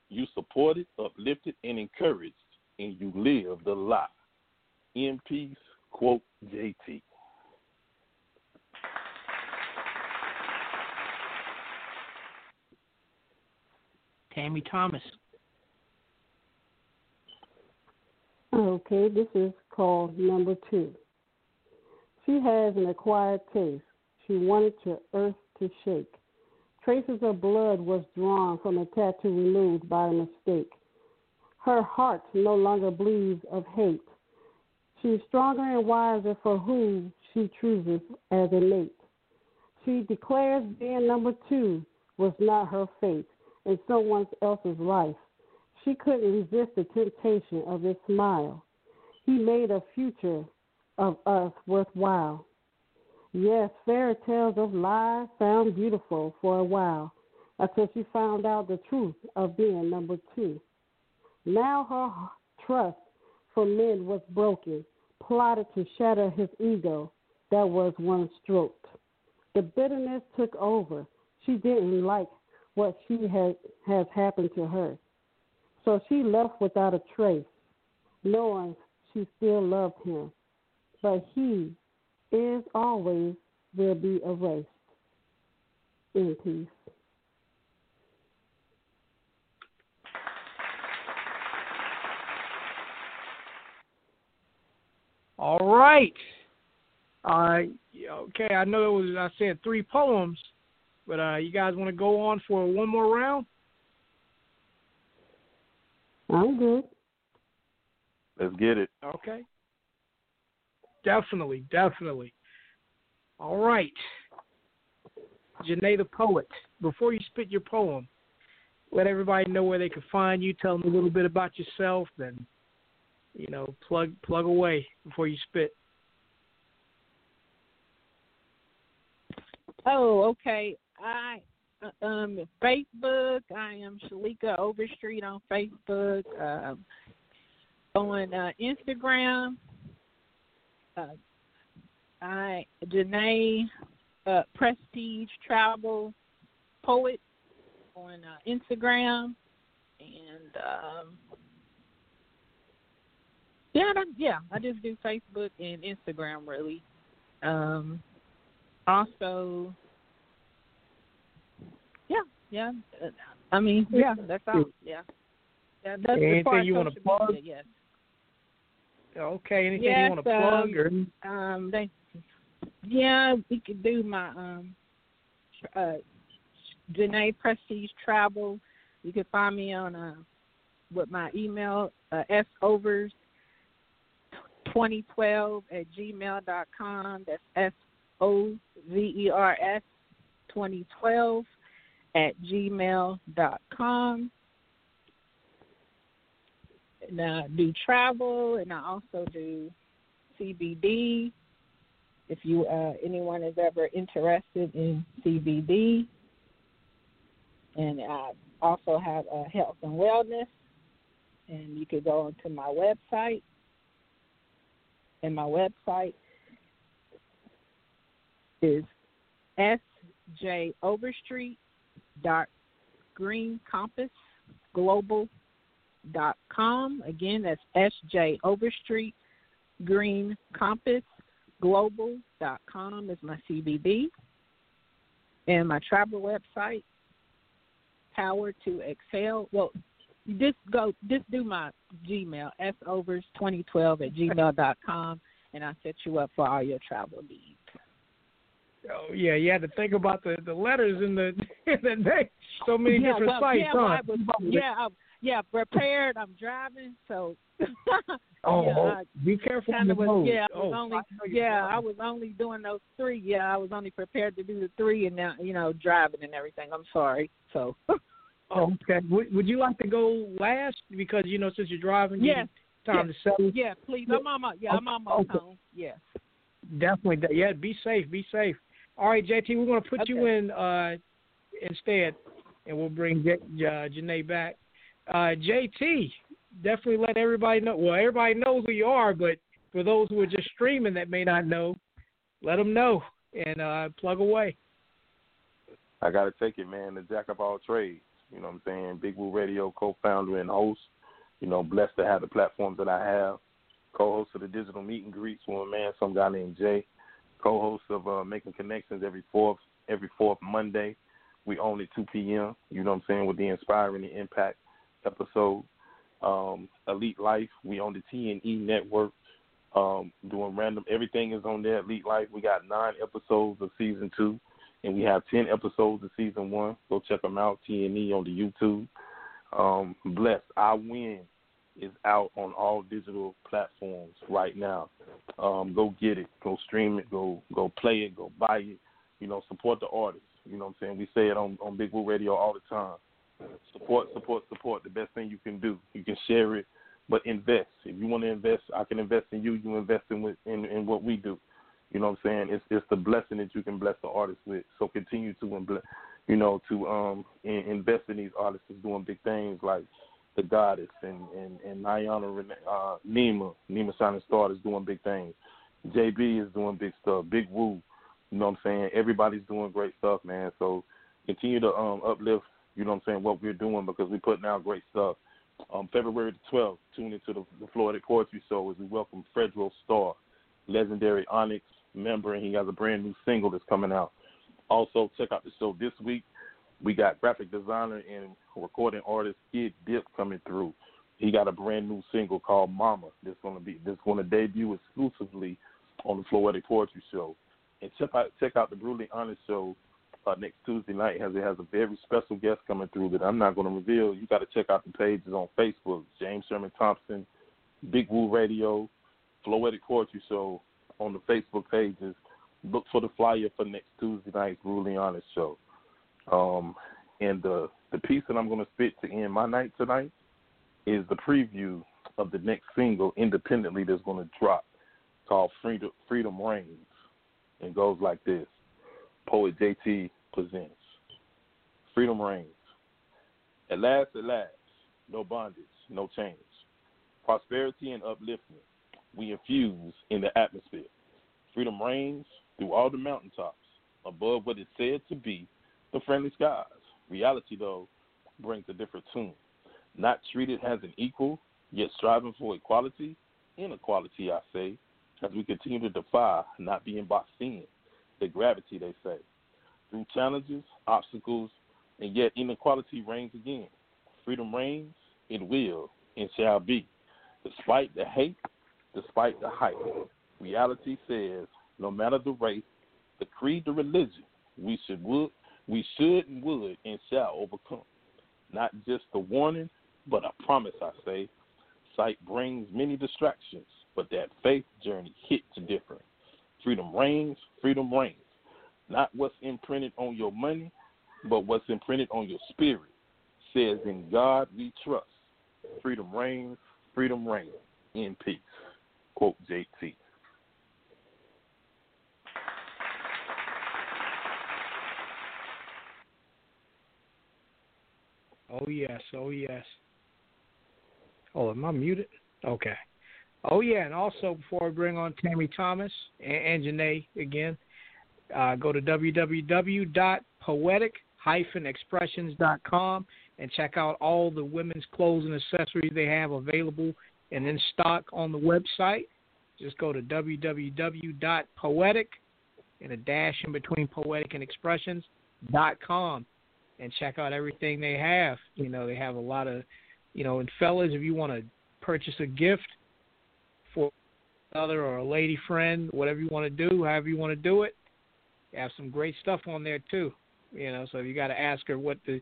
You supported, uplifted, and encouraged, and you lived a lie. In peace, quote JT. Tammy Thomas. Okay, this is called number two. She has an acquired taste. She wanted to earth to shake. Traces of blood was drawn from a tattoo removed by mistake. Her heart no longer bleeds of hate. She's stronger and wiser for whom she chooses as a mate. She declares being number two was not her fate in someone else's life. She couldn't resist the temptation of his smile. He made a future of us worthwhile. Yes, fairy tales of lies sound beautiful for a while until she found out the truth of being number two. Now her trust for men was broken, plotted to shatter his ego that was once stroked. The bitterness took over. She didn't like what she had has happened to her. So she left without a trace, knowing she still loved him. But he is always will be erased. In peace. All right. Uh, okay, I know it was I said three poems, but uh, you guys want to go on for one more round? I'm good. Let's get it. Okay. Definitely, definitely. All right. J'nae the poet, before you spit your poem, let everybody know where they can find you. Tell them a little bit about yourself, and you know, plug plug away before you spit. Oh, okay. I um Facebook. I am Shalika Overstreet on Facebook. Um, on uh, Instagram, uh, I J'nae uh, Prestige Travel Poet on uh, Instagram, and um, yeah, that, yeah, I just do Facebook and Instagram really. Um, also, yeah, yeah. uh, I mean, yeah, that's all. Yeah, yeah that's Anything you wanna social plug? media, Yes. Okay. Anything yes, you want to plug um, or? um, they, yeah, we could do my um, uh, J'nae Prestige Travel. You can find me on uh, with my email uh, overs 2012 at gmail dot com. That's s o v e r s 2012 at gmail dot com. And I do travel, and I also do CBD. If you uh, anyone is ever interested in CBD, and I also have uh, health and wellness, and you could go onto my website. And my website is sj overstreet dot green compass global dot com. Again, that's SJ Overstreet Green Compass Global dot com is my CBD. And my travel website, Power to Excel. Well, just go, just do my Gmail, sovers2012 at gmail dot com, and I'll set you up for all your travel needs. Oh yeah, you had to think about the the letters in the <laughs> in the name. So many yeah, different well, sites, yeah, huh? well, I was, yeah, I, yeah, prepared. I'm driving, so. <laughs> Oh, yeah, oh, be careful on kinda the was, road. Yeah, I was Oh, only I yeah. I was only doing those three. Yeah, I was only prepared to do the three, and now you know driving and everything. I'm sorry. So. Oh, <laughs> okay. Would, would you like to go last because you know since you're driving, you time yes. to settle. Yeah, please. I'm on my yeah, I'm on my Okay. phone. Yeah. Definitely. Yeah, be safe. Be safe. All right, JT, we're going to put you in uh, instead, and we'll bring J- uh, J'nae back. Uh, JT, definitely let everybody know. Well, everybody knows who you are, but for those who are just streaming that may not know, let them know and uh, plug away. I got to take it, man. The jack of all trades. You know what I'm saying? Big Woo Radio co-founder and host. You know, blessed to have the platforms that I have. Co-host of the digital meet and greets with a man, some guy named Jay. Co-host of uh, Making Connections every fourth every fourth Monday. We own at 2 p.m. You know what I'm saying? With the Inspiring the Impact episode. Um, Elite Life. We own the T&E network. Um, doing random everything is on there. Elite Life. We got nine episodes of season two and we have 10 episodes of season one. Go check them out, T&E on the YouTube. Um, Blessed, I Win is out on all digital platforms right now. Um, go get it. Go stream it. Go go play it. Go buy it. You know, support the artists. You know what I'm saying? We say it on, on Big Woo Radio all the time. Support, support, support. The best thing you can do. You can share it, but invest. If you want to invest, I can invest in you. You invest in, with, in, in what we do. You know what I'm saying? It's it's the blessing that you can bless the artist with. So continue to imble- you know, to um in, invest in these artists who's doing big things like the goddess and and and Niana uh, Nima Nima Shining Star is doing big things. JB is doing big stuff. Big Woo, you know what I'm saying? Everybody's doing great stuff, man. So continue to um uplift, you know what I'm saying, what we're doing because we're putting out great stuff. Um, February the 12th, tune into the, the Floetic Poetry Show as we welcome Fredro Starr, legendary Onyx member, and he has a brand new single that's coming out. Also, check out the show this week. We got graphic designer and recording artist Kid Dip coming through. He got a brand new single called Mama. That's gonna be that's gonna debut exclusively on the Floetic Poetry Show. And check out check out the Brutally Honest Show uh, next Tuesday night as it has a very special guest coming through that I'm not gonna reveal. You gotta check out the pages on Facebook, James Sherman Thompson, Big Woo Radio, Floetic Poetry Show on the Facebook pages. Look for the flyer for next Tuesday night's Brutally Honest Show. Um, and the the piece that I'm going to spit to end my night tonight is the preview of the next single independently that's going to drop called Freedom Freedom Reigns. And goes like this. Poet JT presents Freedom Reigns. At last, at last, no bondage, no chains. Prosperity and upliftment we infuse in the atmosphere. Freedom reigns through all the mountaintops, above what is said to be the friendly skies. Reality, though, brings a different tune. Not treated as an equal, yet striving for equality, inequality, I say, as we continue to defy not being boxed in, the gravity, they say. Through challenges, obstacles, and yet inequality reigns again. Freedom reigns, it will, and shall be. Despite the hate, despite the hype, reality says no matter the race, the creed, the religion, we should would we should and would and shall overcome. Not just a warning, but a promise, I say. Sight brings many distractions, but that faith journey hits different. Freedom reigns, freedom reigns. Not what's imprinted on your money, but what's imprinted on your spirit. Says in God we trust. Freedom reigns, freedom reigns. In peace. Quote JT. Oh yes, oh yes. Oh, am I muted? Okay. Oh yeah, and also before I bring on Tammy Thomas and, and J'nae again, uh, go to www.poetic-expressions.com and check out all the women's clothes and accessories they have available and in stock on the website. Just go to www.poetic and a dash in between poetic and expressions.com and check out everything they have. You know, they have a lot of, you know, and fellas, if you want to purchase a gift for another or a lady friend, whatever you want to do, however you want to do it, have some great stuff on there too. You know, so you got to ask her what the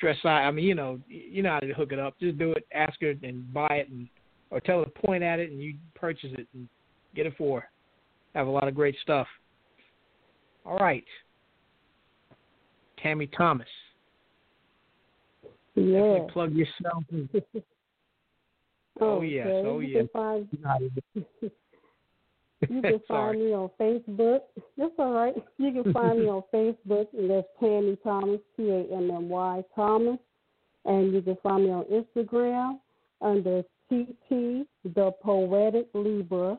dress size. I mean, you know, you know how to hook it up. Just do it. Ask her and buy it, and or tell her to point at it, and you purchase it and get it for her. Have a lot of great stuff. All right, Tammy Thomas. Yeah. Plug yourself. <laughs> Oh, oh yes. okay. Oh you yes. Can find, <laughs> <laughs> you can find me on Facebook. That's all right. You can find me <laughs> on Facebook, and that's Tammy Thomas, T A M M Y Thomas. And you can find me on Instagram under TT The Poetic Libra.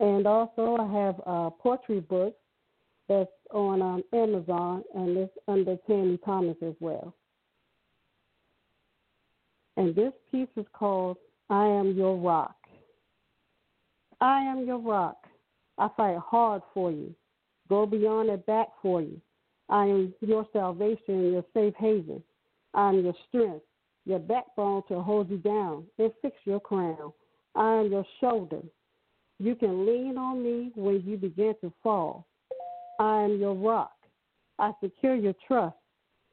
And also, I have a poetry book that's on um, Amazon, and it's under Tammy Thomas as well. And this piece is called I Am Your Rock. I am your rock. I fight hard for you. Go beyond and back for you. I am your salvation and your safe haven. I am your strength, your backbone to hold you down and fix your crown. I am your shoulder. You can lean on me when you begin to fall. I am your rock. I secure your trust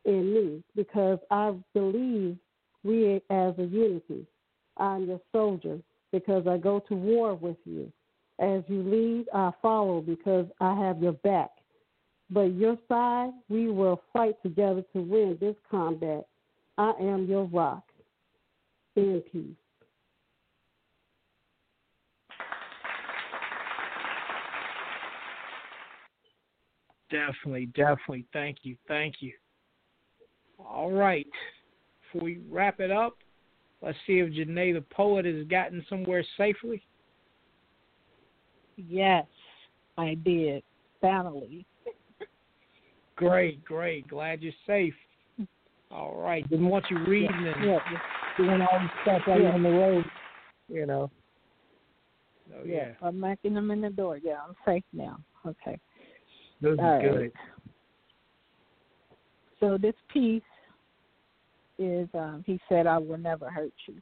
in me because I believe we as a unity. I'm your soldier because I go to war with you. As you lead, I follow because I have your back. But your side, we will fight together to win this combat. I am your rock. In peace. Definitely, definitely. Thank you, thank you. All right. Before we wrap it up, let's see if J'nae the poet has gotten somewhere safely. Yes, I did. Finally. Great, great. Glad you're safe. All right. Didn't want you reading and Yeah, doing all this stuff out Yeah. on the road. You know. Oh yeah. yeah. I'm knocking them in the door. Yeah, I'm safe now. Okay. Those All are right. good. So this piece is um, he said I will never hurt you.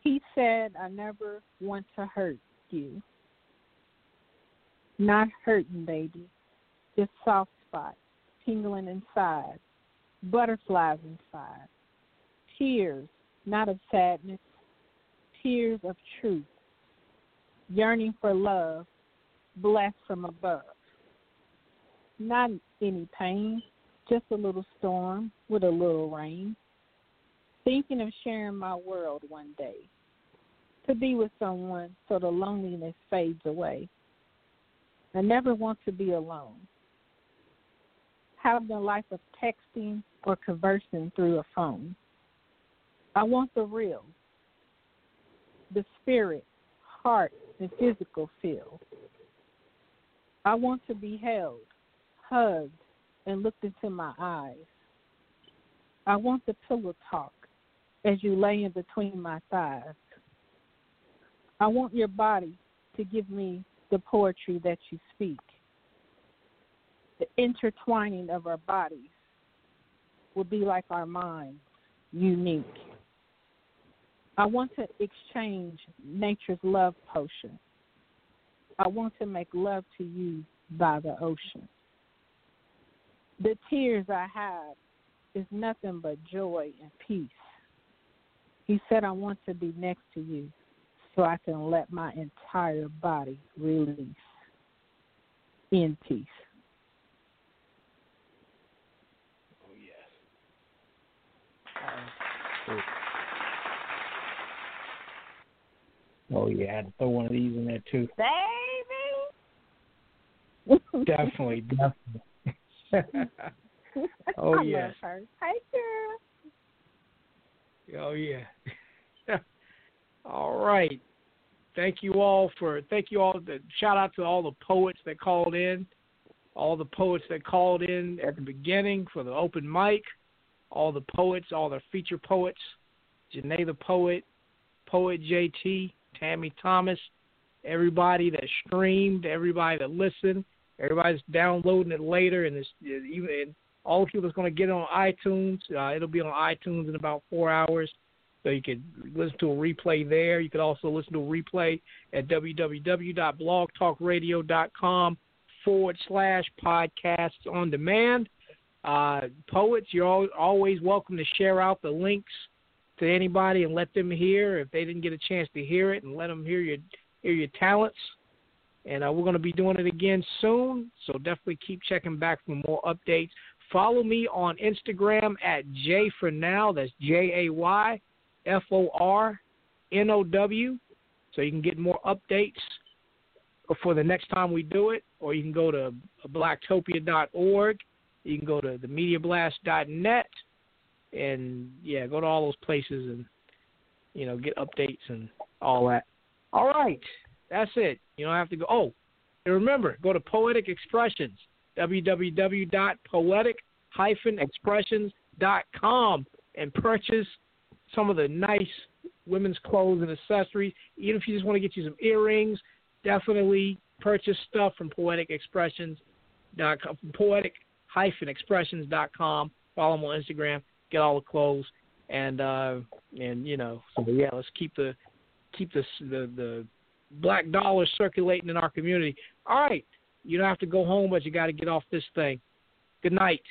He said I never want to hurt you. Not hurting, baby. Just soft spots, tingling inside, butterflies inside. Tears, not of sadness, tears of truth. Yearning for love, blessed from above. Not any pain, just a little storm with a little rain. Thinking of sharing my world one day. To be with someone so the loneliness fades away. I never want to be alone. Having a life of texting or conversing through a phone. I want the real, the spirit, heart, and physical feel. I want to be held, hugged, and looked into my eyes. I want the pillow talk as you lay in between my thighs. I want your body to give me the poetry that you speak. The intertwining of our bodies will be like our minds, unique. I want to exchange nature's love potion. I want to make love to you by the ocean. The tears I have is nothing but joy and peace. He said, I want to be next to you so I can let my entire body release in peace. Oh yes. Oh yeah, I had to throw one of these in there too. Baby. Definitely, definitely. <laughs> oh I love her. Girl. Oh yeah. <laughs> all right. Thank you all for thank you all. The, shout out to all the poets that called in, all the poets that called in at the beginning for the open mic, all the poets, all the feature poets, J'nae the poet, poet JT, Tammy Thomas, everybody that streamed, everybody that listened, everybody's downloading it later, and it's even and all the people that's going to get it on iTunes. Uh, it'll be on iTunes in about four hours. So you can listen to a replay there. You can also listen to a replay at www.blogtalkradio.com forward slash podcasts on demand. Uh, poets, you're always welcome to share out the links to anybody and let them hear if they didn't get a chance to hear it, and let them hear your hear your talents. And uh, we're going to be doing it again soon, so definitely keep checking back for more updates. Follow me on Instagram at J for now. That's J A Y F O R N O W, so you can get more updates for the next time we do it. Or you can go to blacktopia.org. You can go to themediablast.net, and yeah, go to all those places and you know get updates and all that. All right, that's it. You don't have to go. Oh, and remember, go to Poetic Expressions www.poetic-expressions.com and purchase some of the nice women's clothes and accessories. Even if you just want to get you some earrings, definitely purchase stuff from Poetic Expressions. Dot com, poetic hyphen expressions.com. Follow them on Instagram. Get all the clothes and uh and you know so yeah let's keep the keep the the the black dollars circulating in our community all right you don't have to go home, but you got to get off this thing. Good night.